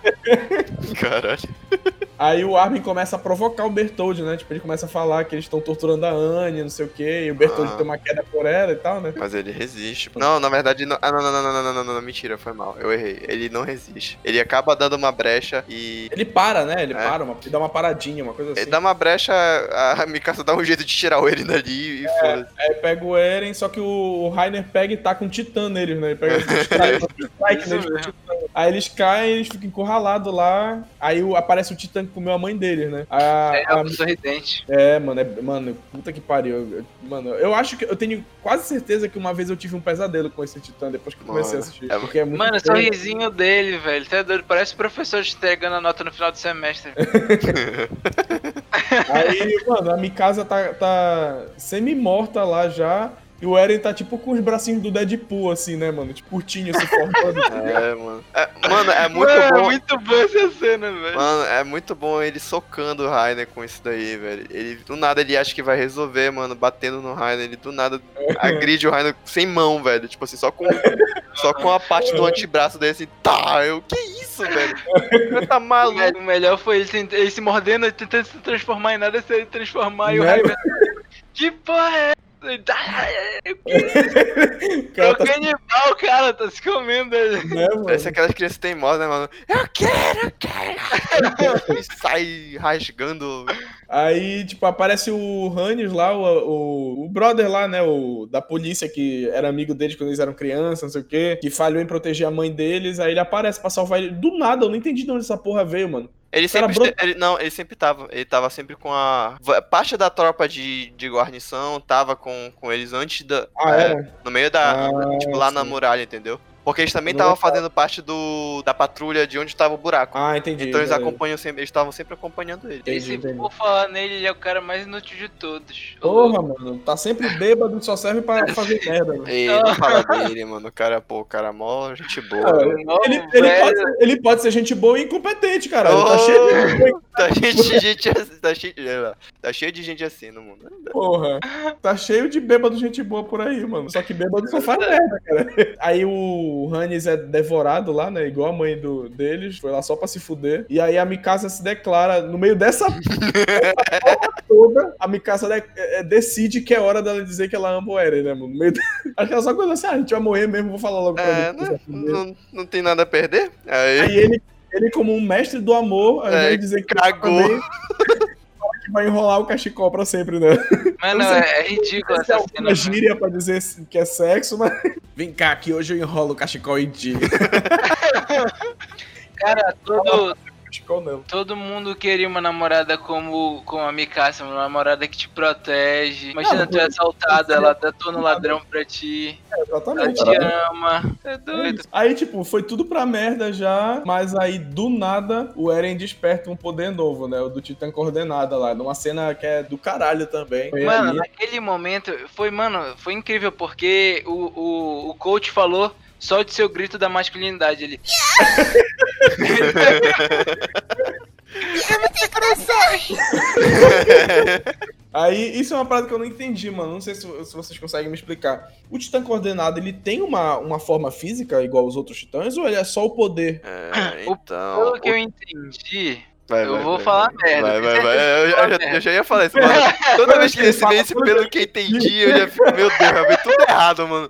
[SPEAKER 2] Caralho.
[SPEAKER 1] Aí o Armin começa a provocar o Bertold, né? Tipo, ele começa a falar que eles estão torturando a Anne, não sei o quê, e o Bertold
[SPEAKER 2] ah.
[SPEAKER 1] tem uma queda por ela e tal, né?
[SPEAKER 2] Mas ele resiste. Não, na verdade, não. Ah, não, não, não, não, não, não, não, mentira, foi mal. Eu errei. Ele não resiste. Ele acaba dando uma brecha e.
[SPEAKER 1] Ele para, né? Ele
[SPEAKER 2] é.
[SPEAKER 1] para, uma... ele dá uma paradinha, uma coisa assim.
[SPEAKER 2] Ele dá uma brecha, a Mikasa dá um jeito de tirar o Eren dali e é.
[SPEAKER 1] Aí pega o Eren, só que o Rainer pega e tá com um titã neles, né? Ele pega um é strike. Né? Aí eles caem, eles ficam encurralados lá, aí aparece o titã que comeu a mãe deles, né? A,
[SPEAKER 3] É,
[SPEAKER 1] a-
[SPEAKER 3] o sorridente.
[SPEAKER 1] é, mano, é, mano, puta que pariu. Eu- Mano, eu acho que eu tenho quase certeza que uma vez eu tive um pesadelo com esse titã depois que eu comecei a
[SPEAKER 2] Mano,
[SPEAKER 1] assistir.
[SPEAKER 2] é-
[SPEAKER 1] Porque é muito
[SPEAKER 3] Mano, o
[SPEAKER 1] estranho.
[SPEAKER 3] sorrisinho dele, velho. Tá doido. Parece o professor te entregando a nota no final do semestre.
[SPEAKER 1] Aí, mano, a Mikasa tá, tá semi-morta lá já. E o Eren tá tipo com os bracinhos do Deadpool, assim, né, mano? Tipo, curtinho se formando.
[SPEAKER 2] É, mano. É, mano, é muito
[SPEAKER 3] Mano,
[SPEAKER 2] bom.
[SPEAKER 3] É muito boa essa cena, velho.
[SPEAKER 2] Mano, é muito bom ele socando o Rainer com isso daí, velho. Ele, do nada, ele acha que vai resolver, mano, batendo no Rainer. Ele, do nada, agride o Rainer sem mão, velho. Tipo assim, só com, só com a parte do antebraço dele, assim, tá, eu, que isso, velho? Tá maluco.
[SPEAKER 3] o melhor foi ele, ele se mordendo, tentando se transformar em nada, se ele transformar e o
[SPEAKER 1] Né?
[SPEAKER 3] Raiva. Que porra é
[SPEAKER 1] cara
[SPEAKER 3] É o
[SPEAKER 1] tá
[SPEAKER 3] canibal, cara, tá se comendo ele.
[SPEAKER 1] né?
[SPEAKER 2] Parece aquelas crianças teimosas, né, mano? Eu quero, eu quero. e sai rasgando.
[SPEAKER 1] Aí, tipo, aparece o Hannes lá, o, o, o brother lá, né, o da polícia que era amigo deles quando eles eram crianças, não sei o quê, que falhou em proteger a mãe deles, aí ele aparece pra salvar ele. Do nada, eu não entendi de onde essa porra veio, mano.
[SPEAKER 2] Ele sempre.
[SPEAKER 1] bro-
[SPEAKER 2] ele- não, ele sempre tava. Ele tava sempre com a. Parte da tropa de, de guarnição tava com, com eles antes da.
[SPEAKER 1] Ah,
[SPEAKER 2] é,
[SPEAKER 1] era?
[SPEAKER 2] No meio da.
[SPEAKER 1] Ah,
[SPEAKER 2] tipo, lá na
[SPEAKER 1] sim.
[SPEAKER 2] muralha, entendeu? Porque eles também estavam fazendo parte do da patrulha de onde tava o buraco.
[SPEAKER 1] Ah, entendi.
[SPEAKER 2] então eles acompanham sempre. Eles estavam sempre acompanhando ele.
[SPEAKER 3] E
[SPEAKER 1] Entendi,
[SPEAKER 3] se
[SPEAKER 1] entendi.
[SPEAKER 3] for falar nele, ele é o cara mais inútil de todos.
[SPEAKER 1] Porra, mano, tá sempre bêbado, só serve pra fazer merda, velho.
[SPEAKER 2] Ei, não fala dele, mano. O cara, pô, o cara é mó gente boa.
[SPEAKER 1] Ah, Ele, ele,
[SPEAKER 3] velho.
[SPEAKER 1] pode, ser- ele pode ser gente boa e incompetente, cara. Ele tá
[SPEAKER 2] Oh!
[SPEAKER 1] cheio de
[SPEAKER 2] Tá cheio de gente assim. Tá cheio, tá cheio de gente assim no mundo.
[SPEAKER 1] Porra, tá cheio de bêbado gente boa por aí, mano. Só que bêbado só faz merda, cara. Aí o Hannes é devorado lá, né? Igual a mãe do, deles. Foi lá só pra se fuder. E aí a Mikasa se declara, no meio dessa toda, a Mikasa de- é, decide que é hora dela dizer que ela ama o Eren, né, mano? No meio da... Acho que ela só coisa assim, ah, a gente vai morrer mesmo, vou falar logo pra
[SPEAKER 2] É,
[SPEAKER 1] ele. que
[SPEAKER 2] né? Não, não tem nada a perder. Aí.
[SPEAKER 1] Aí ele, ele, como um mestre do amor, ao
[SPEAKER 2] É,
[SPEAKER 1] de dizer que
[SPEAKER 2] cagou.
[SPEAKER 1] vai enrolar o cachecol pra sempre, né?
[SPEAKER 3] Mano, é, é ridículo
[SPEAKER 1] Essa é
[SPEAKER 3] cena.
[SPEAKER 1] alguma gíria pra dizer que é sexo, mas. Vem cá, que hoje eu enrolo o cachecol em ti.
[SPEAKER 3] Cara, todo,
[SPEAKER 1] cachecol não.
[SPEAKER 3] todo mundo queria uma namorada como, como a Mikasa, uma namorada que te protege. Imagina
[SPEAKER 1] Ah,
[SPEAKER 3] tu é assaltado, ela detona o ladrão pra ti.
[SPEAKER 1] É,
[SPEAKER 3] Ela
[SPEAKER 1] exatamente.
[SPEAKER 3] te ama. É
[SPEAKER 1] É
[SPEAKER 3] doido.
[SPEAKER 1] Aí, tipo, foi tudo pra merda já, mas aí, do nada, o Eren desperta um poder novo, né? O do Titã Coordenada lá, numa cena que é do caralho também. Foi
[SPEAKER 3] Mano,
[SPEAKER 1] ali.
[SPEAKER 3] naquele momento, foi, mano, foi incrível, porque o, o, o coach falou solte seu grito da masculinidade. Ele.
[SPEAKER 1] Aí, isso é uma parada que eu não entendi, mano. Não sei se, se vocês conseguem me explicar. O Titã Coordenado, ele tem uma, uma forma física igual aos outros titãs, ou ele é só o poder?
[SPEAKER 2] É,
[SPEAKER 3] O-
[SPEAKER 2] então.
[SPEAKER 3] Pelo que eu entendi,
[SPEAKER 2] Vai,
[SPEAKER 3] eu
[SPEAKER 2] vai,
[SPEAKER 3] vou
[SPEAKER 2] vai,
[SPEAKER 3] falar
[SPEAKER 2] vai.
[SPEAKER 3] merda,
[SPEAKER 2] Vai, vai, vai. Eu, já- eu já,
[SPEAKER 3] merda.
[SPEAKER 2] eu já ia falar isso, mano. Toda vez que vê esse pelo que eu entendi, eu já fico, meu Deus, vai ver tudo errado, mano.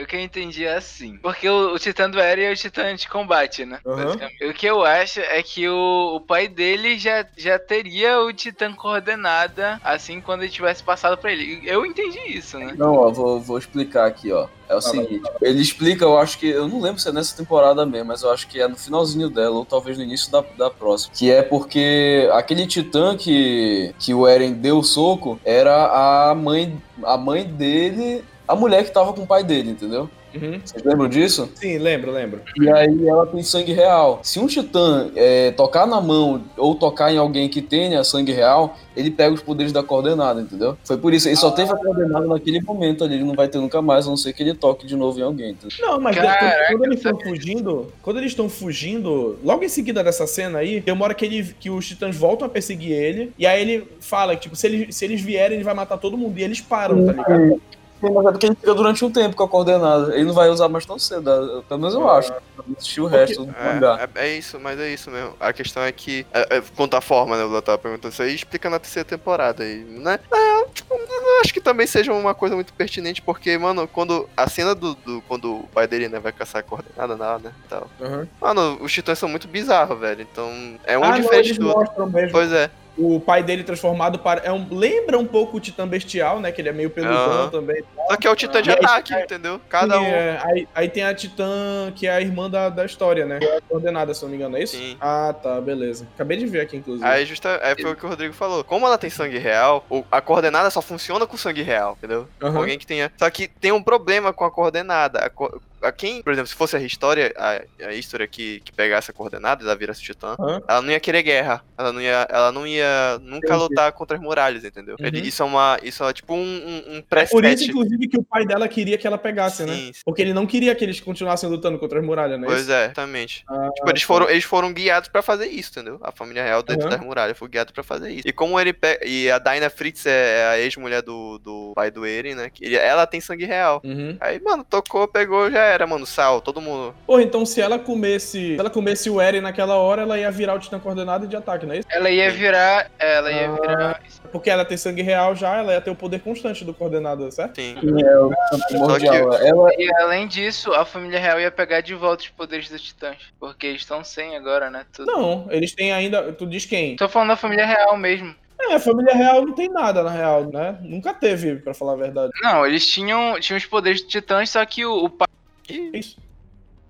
[SPEAKER 3] o que eu entendi é assim. Porque o, o titã do Eren é o titã de combate, né? Basicamente. O que eu acho é que o, o pai dele já, já teria o titã coordenada assim quando ele tivesse passado pra ele. Eu entendi isso, né?
[SPEAKER 4] Não, ó, vou, vou explicar aqui, ó. É o seguinte, ele explica, eu acho que, eu não lembro se é nessa temporada mesmo, mas eu acho que é no finalzinho dela, ou talvez no início da, da próxima. Que é porque aquele titã que, que o Eren deu o soco era a mãe, a mãe dele, a mulher que tava com o pai dele, entendeu?
[SPEAKER 1] Uhum.
[SPEAKER 4] Vocês lembram disso?
[SPEAKER 1] Sim, lembro, lembro.
[SPEAKER 4] E aí ela tem sangue real. Se um titã é, tocar na mão ou tocar em alguém que tenha sangue real, ele pega os poderes da coordenada, entendeu? Foi por isso. Ele só teve a coordenada naquele momento ali. Ele não vai ter nunca mais, a não ser que ele toque de novo em alguém. entendeu?
[SPEAKER 1] Não, mas
[SPEAKER 3] Caraca,
[SPEAKER 1] depois, quando eles estão fugindo, quando eles estão fugindo, logo em seguida dessa cena aí, tem uma hora que, ele, que os titãs voltam a perseguir ele, e aí ele fala que, tipo, se eles, se eles vierem, ele vai matar todo mundo, e eles param, tá ligado?
[SPEAKER 4] Sim, mas é porque ele fica durante um tempo com a coordenada. Ele não vai usar mais tão cedo. Pelo menos eu acho. Eu não assisti o resto do mangá.
[SPEAKER 2] É, é, é isso, mas é isso mesmo. A questão é que, é, é, quanto à forma, né, eu tava perguntando isso aí, explica na terceira temporada aí, né? É, tipo, eu acho que também seja uma coisa muito pertinente, porque, mano, quando a cena do, do- quando o pai dele, né, vai caçar a coordenada lá, né, tal.
[SPEAKER 1] Uhum.
[SPEAKER 2] Mano, os titãs são muito bizarros, velho, então é um
[SPEAKER 1] Ah, não,
[SPEAKER 2] diferente
[SPEAKER 1] eles
[SPEAKER 2] do outro.
[SPEAKER 1] mesmo.
[SPEAKER 2] Pois é.
[SPEAKER 1] O pai dele transformado para. É um, lembra um pouco o Titã Bestial, né? Que ele é meio peludão
[SPEAKER 2] Aham.
[SPEAKER 1] também.
[SPEAKER 2] Só que é o titã de
[SPEAKER 1] E aí,
[SPEAKER 2] ataque, entendeu? Cada
[SPEAKER 1] Sim,
[SPEAKER 2] um.
[SPEAKER 1] é, aí, aí tem a Titã, que é a irmã da, da história, né? É a coordenada, se não me engano, é isso?
[SPEAKER 2] Sim.
[SPEAKER 1] Ah, tá, beleza. Acabei de ver aqui, inclusive.
[SPEAKER 2] Aí justa, é, foi o que o Rodrigo falou. Como ela tem sangue real, a coordenada só funciona com sangue real, entendeu?
[SPEAKER 1] Aham.
[SPEAKER 2] Alguém que tenha. Só que tem um problema com a coordenada. A co- a quem, por exemplo, se fosse a história, a, a história que, que pegasse a coordenada, ela virasse titã,
[SPEAKER 1] Hã?
[SPEAKER 2] ela não ia querer guerra. Ela não ia, ela não ia nunca
[SPEAKER 1] Entendi.
[SPEAKER 2] lutar contra as muralhas, entendeu?
[SPEAKER 1] Uhum.
[SPEAKER 2] Ele- Isso é uma, isso é tipo um, um, um
[SPEAKER 1] É por isso, inclusive, que o pai dela queria que ela pegasse, né?
[SPEAKER 2] Sim,
[SPEAKER 1] Porque ele não queria que eles continuassem lutando contra as muralhas, né?
[SPEAKER 2] Pois é, exatamente.
[SPEAKER 1] Ah,
[SPEAKER 2] Tipo, eles foram, eles foram guiados pra fazer isso, entendeu? A família real dentro
[SPEAKER 1] Aham.
[SPEAKER 2] das muralhas foi guiada pra fazer isso. E como ele pe... e a Dinah Fritz é a ex-mulher do, do pai do Eren, né? ele- ela tem sangue real.
[SPEAKER 1] Uhum.
[SPEAKER 2] Aí, mano, tocou, pegou, já era, mano. Sal, todo mundo.
[SPEAKER 1] Porra, então se ela comesse. Se ela comesse o Eren naquela hora, ela ia virar o Titã coordenado de ataque, não é isso?
[SPEAKER 3] Ela ia virar. Ela ia
[SPEAKER 1] Ah.
[SPEAKER 3] virar.
[SPEAKER 1] Porque ela tem sangue real já, ela ia ter o poder constante do coordenado, certo?
[SPEAKER 2] Sim.
[SPEAKER 4] É o primordial. Ela,
[SPEAKER 3] E além disso, a família real ia pegar de volta os poderes dos titãs. Porque eles estão sem agora, né? Tudo.
[SPEAKER 1] Não, eles têm ainda. Tu diz quem?
[SPEAKER 3] Tô falando da família real mesmo.
[SPEAKER 1] É, a família real não tem nada, na real, né? Nunca teve, pra falar a verdade.
[SPEAKER 3] Não, eles tinham, tinham os poderes dos titãs, só que o, o pai.
[SPEAKER 1] É isso.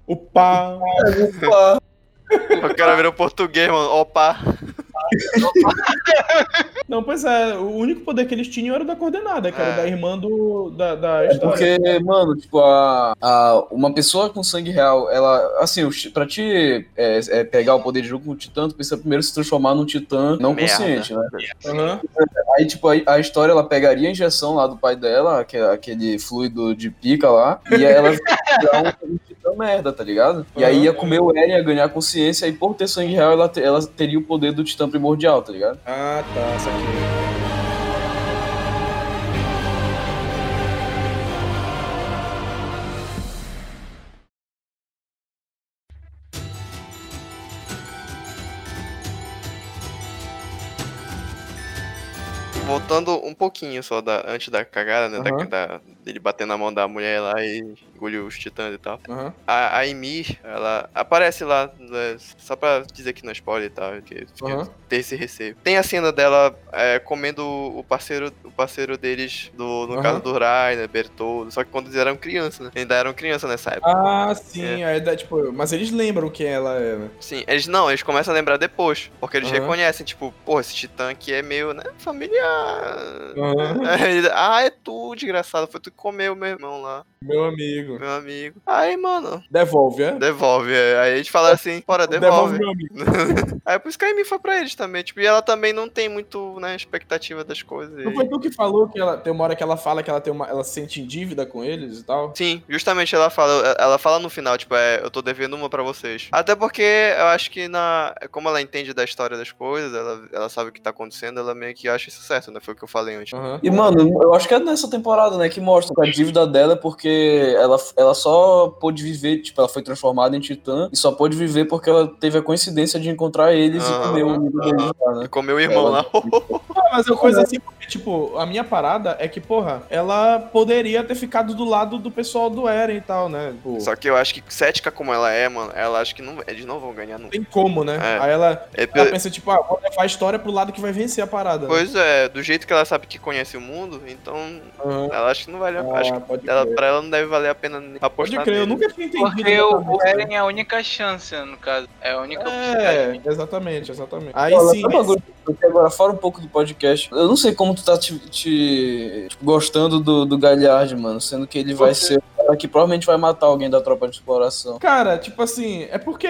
[SPEAKER 1] O pá.
[SPEAKER 4] Opa,
[SPEAKER 2] o cara virou português, mano. Opa.
[SPEAKER 1] Não, pois é, o único poder que eles tinham era o da coordenada, que era
[SPEAKER 2] É.
[SPEAKER 1] da irmã do. da, da
[SPEAKER 4] É
[SPEAKER 1] história.
[SPEAKER 4] porque, mano, tipo, a, a- uma pessoa com sangue real, ela, assim, pra te é, é, pegar o poder de jogo com o titã, tu precisa primeiro se transformar num titã não
[SPEAKER 2] Merda.
[SPEAKER 4] consciente, né?
[SPEAKER 1] Aham.
[SPEAKER 4] Aí, tipo, a, a história, ela pegaria a injeção lá do pai dela, que aquele fluido de pica lá, e aí ela merda, tá ligado? E aí ia comer o Eren, ia ganhar consciência, e por ter sangue real, ela, te- ela teria o poder do titã primordial, tá ligado?
[SPEAKER 1] Ah, tá, isso aqui.
[SPEAKER 2] Voltando um pouquinho só da, antes da cagada, né? da-
[SPEAKER 1] Aham.
[SPEAKER 2] Da, dele bater na mão da mulher lá e engoliu os titãs e tal.
[SPEAKER 1] Aham.
[SPEAKER 2] A, a Ymir, ela aparece lá, né, só pra dizer que não é spoiler e tal, que fica-
[SPEAKER 1] Aham.
[SPEAKER 2] ter esse receio. Tem a cena dela é, comendo o parceiro, o parceiro deles, do, no
[SPEAKER 1] Aham.
[SPEAKER 2] caso do Rainer, Bertoldo, só que quando eles eram crianças, né? Ainda eram crianças nessa época.
[SPEAKER 1] Ah, sim, aí dá, tipo, mas eles lembram quem ela é, né?
[SPEAKER 2] Sim, eles não, eles começam a lembrar depois, porque eles reconhecem, tipo, porra, esse titã aqui é meio, né, familiar. Ah, é tu, desgraçado, foi tu que comeu meu irmão lá,
[SPEAKER 1] Meu amigo.
[SPEAKER 2] meu amigo. Aí, mano,
[SPEAKER 1] Devolve, é?
[SPEAKER 2] devolve. Aí eles falam assim, bora, devolve.
[SPEAKER 1] meu amigo.
[SPEAKER 2] Aí por isso que a Amy foi pra eles também, tipo, e ela também não tem muito, né, expectativa das coisas.
[SPEAKER 1] Não foi tu que falou que ela tem uma hora que ela fala que ela tem uma. Ela se sente em dívida com eles e tal?
[SPEAKER 2] Sim, justamente ela fala, ela fala no final, tipo, é, eu tô devendo uma pra vocês. Até porque eu acho que na, como ela entende da história das coisas, ela, ela sabe o que tá acontecendo, ela meio que acha isso certo, né? Foi o que eu falei antes.
[SPEAKER 1] Aham.
[SPEAKER 4] E, mano, eu acho que é nessa temporada, né, que mostra que a dívida dela é porque ela, ela só pôde viver, tipo, ela foi transformada em titã e só pôde viver porque ela teve a coincidência de encontrar eles
[SPEAKER 2] Aham.
[SPEAKER 4] e comer o amigo deles lá, né?
[SPEAKER 2] E comeu o irmão
[SPEAKER 4] Ela-
[SPEAKER 2] lá.
[SPEAKER 1] Ah, mas é uma coisa assim, porque, tipo, a minha parada é que, porra, ela poderia ter ficado do lado do pessoal do Eren e tal, né? Tipo,
[SPEAKER 2] Só que eu acho que cética como ela é, mano, ela acha que não, eles não vão ganhar nunca.
[SPEAKER 1] tem como, né?
[SPEAKER 2] É.
[SPEAKER 1] Aí ela,
[SPEAKER 2] É,
[SPEAKER 1] ela pensa, tipo, ah, vou levar a história pro lado que vai vencer a parada. né?
[SPEAKER 2] Pois é, do jeito que ela sabe que conhece o mundo, então
[SPEAKER 1] Aham.
[SPEAKER 2] ela acha que não vale a
[SPEAKER 1] Ah,
[SPEAKER 2] acho que
[SPEAKER 1] pode
[SPEAKER 2] ela, pra ela não deve valer a pena nem
[SPEAKER 1] Pode
[SPEAKER 2] apostar
[SPEAKER 1] crer, eu
[SPEAKER 2] nele.
[SPEAKER 1] nunca tinha entendido.
[SPEAKER 3] Porque o? Eren é a única chance, no caso. É a única
[SPEAKER 1] É, exatamente, exatamente. Aí
[SPEAKER 4] Olha,
[SPEAKER 1] sim.
[SPEAKER 4] sabe uma coisa que agora fora um pouco do podcast. Eu não sei como tu tá te, te- tipo, gostando do, do Galhard, mano, sendo que ele vai ser cara que provavelmente vai matar alguém da tropa de exploração.
[SPEAKER 1] Cara, tipo assim, é porque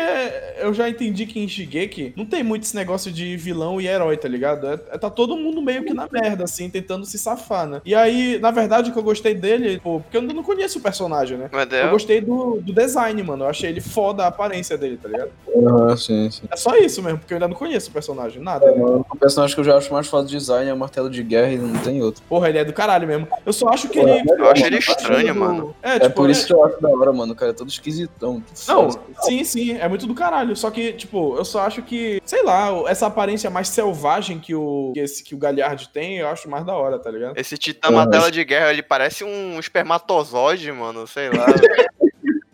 [SPEAKER 1] eu já entendi que em Shigeki não tem muito esse negócio de vilão e herói, tá ligado? É, é- tá todo mundo meio que na merda, assim, tentando se safar, né? E aí, na verdade, o que eu gostei dele, pô, porque eu ainda não conheço o personagem, né?
[SPEAKER 2] Mas
[SPEAKER 1] Eu
[SPEAKER 2] é,
[SPEAKER 1] gostei do, do design, mano. Eu achei ele foda a aparência dele, tá ligado?
[SPEAKER 4] Aham, sim, sim.
[SPEAKER 1] É só isso mesmo, porque eu ainda não conheço o personagem, nada. né?
[SPEAKER 4] O personagem que eu já acho mais foda de design é o martelo de guerra e não tem outro.
[SPEAKER 1] Porra, ele é do caralho mesmo. Eu só acho que ele.
[SPEAKER 2] eu acho ele
[SPEAKER 1] Tá
[SPEAKER 2] estranho,
[SPEAKER 1] sendo-
[SPEAKER 2] mano.
[SPEAKER 1] É,
[SPEAKER 4] É,
[SPEAKER 1] tipo,
[SPEAKER 4] por
[SPEAKER 1] é-
[SPEAKER 4] isso que eu acho da hora, mano. O cara é todo esquisitão.
[SPEAKER 1] Não, sim, sim, é muito do caralho. Só que, tipo, eu só acho que, sei lá, essa aparência mais selvagem que o, que esse, que o Galhard tem, eu acho mais da hora, tá ligado?
[SPEAKER 2] Esse titã martela de guerra, ele parece um espermatozoide, mano, sei lá.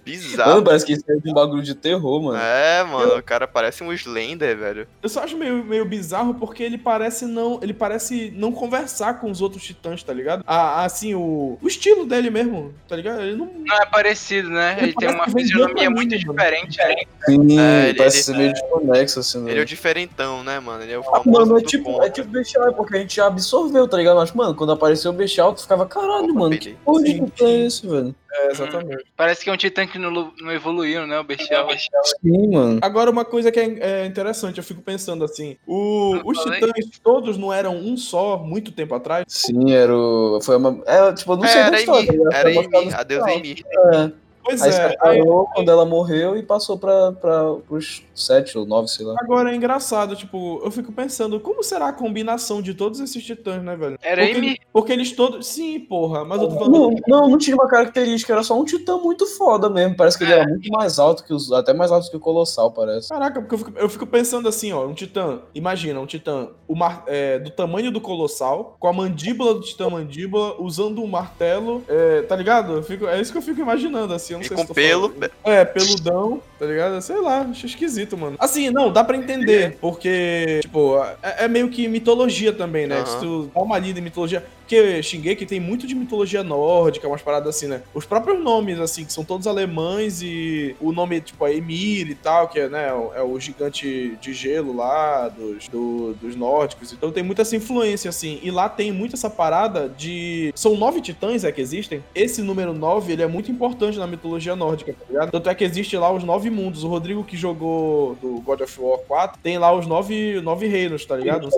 [SPEAKER 4] Mano,
[SPEAKER 2] Bizarro.
[SPEAKER 4] parece que isso é um bagulho de terror, mano.
[SPEAKER 2] É, mano, o cara parece um Slender, velho.
[SPEAKER 1] Eu só acho meio, meio bizarro porque ele parece não. Ele parece não conversar com os outros titãs, tá ligado? Ah, assim, o, o estilo dele mesmo, tá ligado? Ele não.
[SPEAKER 3] Não é parecido, né?
[SPEAKER 1] Ele
[SPEAKER 3] Ele tem uma fisionomia muito
[SPEAKER 1] mano.
[SPEAKER 3] diferente, né?
[SPEAKER 4] Sim,
[SPEAKER 2] É, ele-
[SPEAKER 4] parece
[SPEAKER 2] ele-
[SPEAKER 4] ser meio desconexo, assim. né?
[SPEAKER 2] Ele é o diferentão, né, mano? Ele é o
[SPEAKER 4] Ah,
[SPEAKER 2] famoso
[SPEAKER 4] mano, é tipo, é tipo Bestial, é porque a gente já absorveu, tá ligado? Mas, mano, quando apareceu o Bestial, tu ficava, caralho, mano, que porra de é esse, velho?
[SPEAKER 1] É, exatamente.
[SPEAKER 3] Parece que é um titã que não, não evoluiu, né? O bestial.
[SPEAKER 4] Sim, mano.
[SPEAKER 1] Agora, uma coisa que é, é interessante, eu fico pensando assim: o- os
[SPEAKER 3] falei.
[SPEAKER 1] titãs todos não eram um só muito tempo atrás?
[SPEAKER 4] Sim, era o. Foi uma. É, tipo, não
[SPEAKER 2] É,
[SPEAKER 4] sei da
[SPEAKER 2] era
[SPEAKER 4] né?
[SPEAKER 2] era
[SPEAKER 4] Foi baseado
[SPEAKER 2] Emi,
[SPEAKER 4] final.
[SPEAKER 2] Emi.
[SPEAKER 4] É.
[SPEAKER 1] Pois
[SPEAKER 4] Aí
[SPEAKER 1] é. Aí,
[SPEAKER 4] separou quando ela morreu e passou pra, pra, pros sete ou nove, sei lá.
[SPEAKER 1] agora é engraçado, tipo, eu fico pensando, como será a combinação de todos esses titãs, né, velho?
[SPEAKER 3] Era
[SPEAKER 1] porque,
[SPEAKER 3] Amy?
[SPEAKER 1] porque eles todos. Sim, porra, mas eu tô falando.
[SPEAKER 4] Não, não, não tinha uma característica, era só um titã muito foda mesmo. Parece que ele era muito mais alto que os. Até mais alto que o Colossal, parece.
[SPEAKER 1] Caraca, porque eu fico, eu fico pensando assim, ó, um titã, imagina, um titã o mar- é, do tamanho do colossal, com a mandíbula do titã mandíbula, usando um martelo, é, tá ligado? Eu fico- é isso que eu fico imaginando, assim, eu não
[SPEAKER 2] E
[SPEAKER 1] sei
[SPEAKER 2] com
[SPEAKER 1] se
[SPEAKER 2] pelo.
[SPEAKER 1] falando- É, peludão, tá ligado? Sei lá, acho esquisito, mano. Assim, não, dá pra entender, porque, tipo, é, é meio que mitologia também, né?
[SPEAKER 2] Aham.
[SPEAKER 1] Se tu dá uma lida em mitologia. Porque Shingeki tem muito de mitologia nórdica, umas paradas assim, né? Os próprios nomes, assim, que são todos alemães e o nome, tipo, é Emir e tal, que é, né, o- é o gigante de gelo lá, dos, do- dos nórdicos. Então tem muita essa influência, assim. E lá tem muito essa parada de. São nove titãs, é que existem. Esse número nove, ele é muito importante na mitologia nórdica, tá ligado? Tanto é que existe lá os nove mundos. O Rodrigo que jogou do God of War 4 tem lá os nove, nove reinos, tá ligado?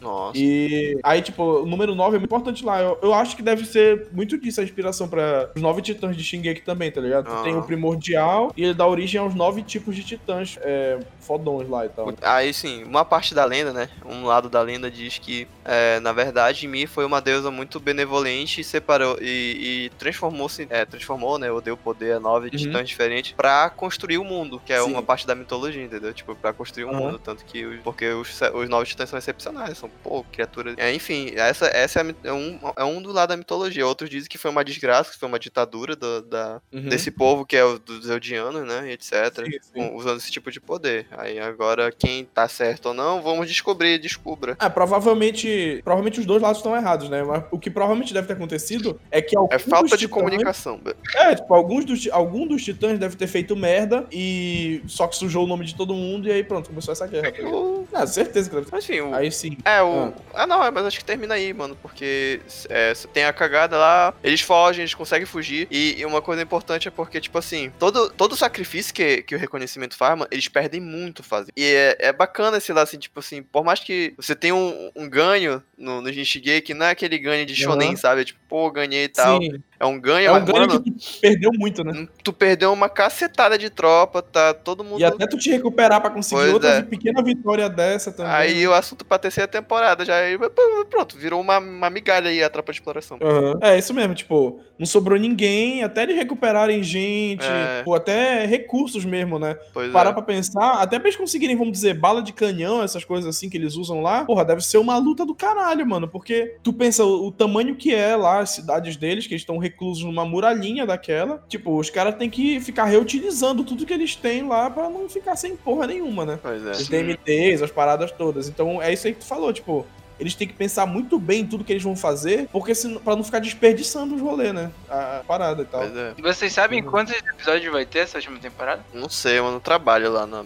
[SPEAKER 2] Nossa.
[SPEAKER 1] E aí, tipo, o número 9 é muito importante lá. Eu, eu acho que deve ser muito disso a inspiração para os nove titãs de Shingeki também, tá ligado?
[SPEAKER 2] Ah.
[SPEAKER 1] Tem o primordial e ele dá origem aos nove tipos de titãs é, fodões lá e tal.
[SPEAKER 2] Aí sim, uma parte da lenda, né? Um lado da lenda diz que, é, na verdade, Mi foi uma deusa muito benevolente e separou e, e transformou-se, é, transformou, né? Ou deu poder a nove
[SPEAKER 1] Uhum.
[SPEAKER 2] titãs diferentes pra construir o mundo, que é
[SPEAKER 1] Sim.
[SPEAKER 2] uma parte da mitologia, entendeu? Tipo, pra construir o
[SPEAKER 1] Aham.
[SPEAKER 2] mundo, tanto que os- porque os, os nove titãs são excepcionais, são pô, criaturas. É, enfim, essa, essa é, a mi- é um, é um do lado da mitologia. Outros dizem que foi uma desgraça, que foi uma ditadura do- da,
[SPEAKER 1] Uhum.
[SPEAKER 2] desse povo que é o dos Eldianos, né? Etc
[SPEAKER 1] Sim, sim.
[SPEAKER 2] usando esse tipo de poder. Aí agora, quem tá certo ou não, vamos descobrir, descubra.
[SPEAKER 1] É, provavelmente. Provavelmente os dois lados estão errados, né? Mas o que provavelmente deve ter acontecido é que alguns
[SPEAKER 2] É falta de
[SPEAKER 1] titãs-
[SPEAKER 2] comunicação.
[SPEAKER 1] É, tipo, alguns dos, algum dos titãs deve ter feito merda e só que sujou o nome de todo mundo e aí pronto, começou essa guerra.
[SPEAKER 2] O-
[SPEAKER 1] Ah, certeza que deve ter.
[SPEAKER 2] Mas enfim, o-
[SPEAKER 1] Aí sim.
[SPEAKER 2] é o. Ah. não, é, mas acho que termina aí, mano. Porque é, tem a cagada lá, eles fogem, eles conseguem fugir. E, e uma coisa importante é porque, tipo assim, todo, todo sacrifício que, que o reconhecimento faz, mano, eles perdem muito fazendo. E é, é bacana esse lá, assim, tipo assim, por mais que você tenha um, um ganho no, no Jinshigeki, não é aquele ganho de shonen,
[SPEAKER 1] Aham.
[SPEAKER 2] sabe? É tipo, pô, ganhei e tal.
[SPEAKER 1] Sim.
[SPEAKER 2] É um ganho,
[SPEAKER 1] É um
[SPEAKER 2] mas,
[SPEAKER 1] ganho
[SPEAKER 2] mano,
[SPEAKER 1] que tu perdeu muito, né?
[SPEAKER 2] tu perdeu uma cacetada de tropa, tá todo mundo.
[SPEAKER 1] E até tu te recuperar pra conseguir
[SPEAKER 2] Pois
[SPEAKER 1] outra
[SPEAKER 2] é.
[SPEAKER 1] pequena vitória dessa também.
[SPEAKER 2] Aí o assunto pra terceira temporada já pronto, virou uma, uma migalha aí a tropa de exploração.
[SPEAKER 1] Aham. É, isso mesmo, tipo, não sobrou ninguém, até eles recuperarem gente,
[SPEAKER 2] É.
[SPEAKER 1] ou até recursos mesmo, né?
[SPEAKER 2] Pois
[SPEAKER 1] Parar
[SPEAKER 2] é.
[SPEAKER 1] pra pensar, até pra eles conseguirem, vamos dizer, bala de canhão, essas coisas assim que eles usam lá, porra, deve ser uma luta do caralho, mano, porque tu pensa o, o tamanho que é lá, as cidades deles, que eles estão reclusos numa muralhinha daquela, tipo, os caras têm que ficar reutilizando tudo que eles têm lá pra não ficar sem porra nenhuma, né?
[SPEAKER 2] Pois é.
[SPEAKER 1] Os DMTs, as paradas todas. Então é isso aí que tu falou, tipo, eles têm que pensar muito bem em tudo que eles vão fazer, porque senão, pra não ficar desperdiçando os rolês, né? A, parada e tal.
[SPEAKER 2] Pois é.
[SPEAKER 3] Vocês sabem quantos episódios vai ter essa última temporada?
[SPEAKER 2] Não sei, mano, trabalho lá na.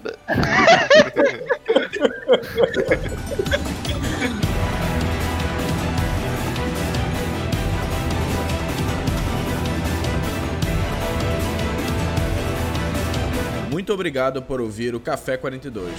[SPEAKER 1] Muito obrigado por ouvir o Café 42.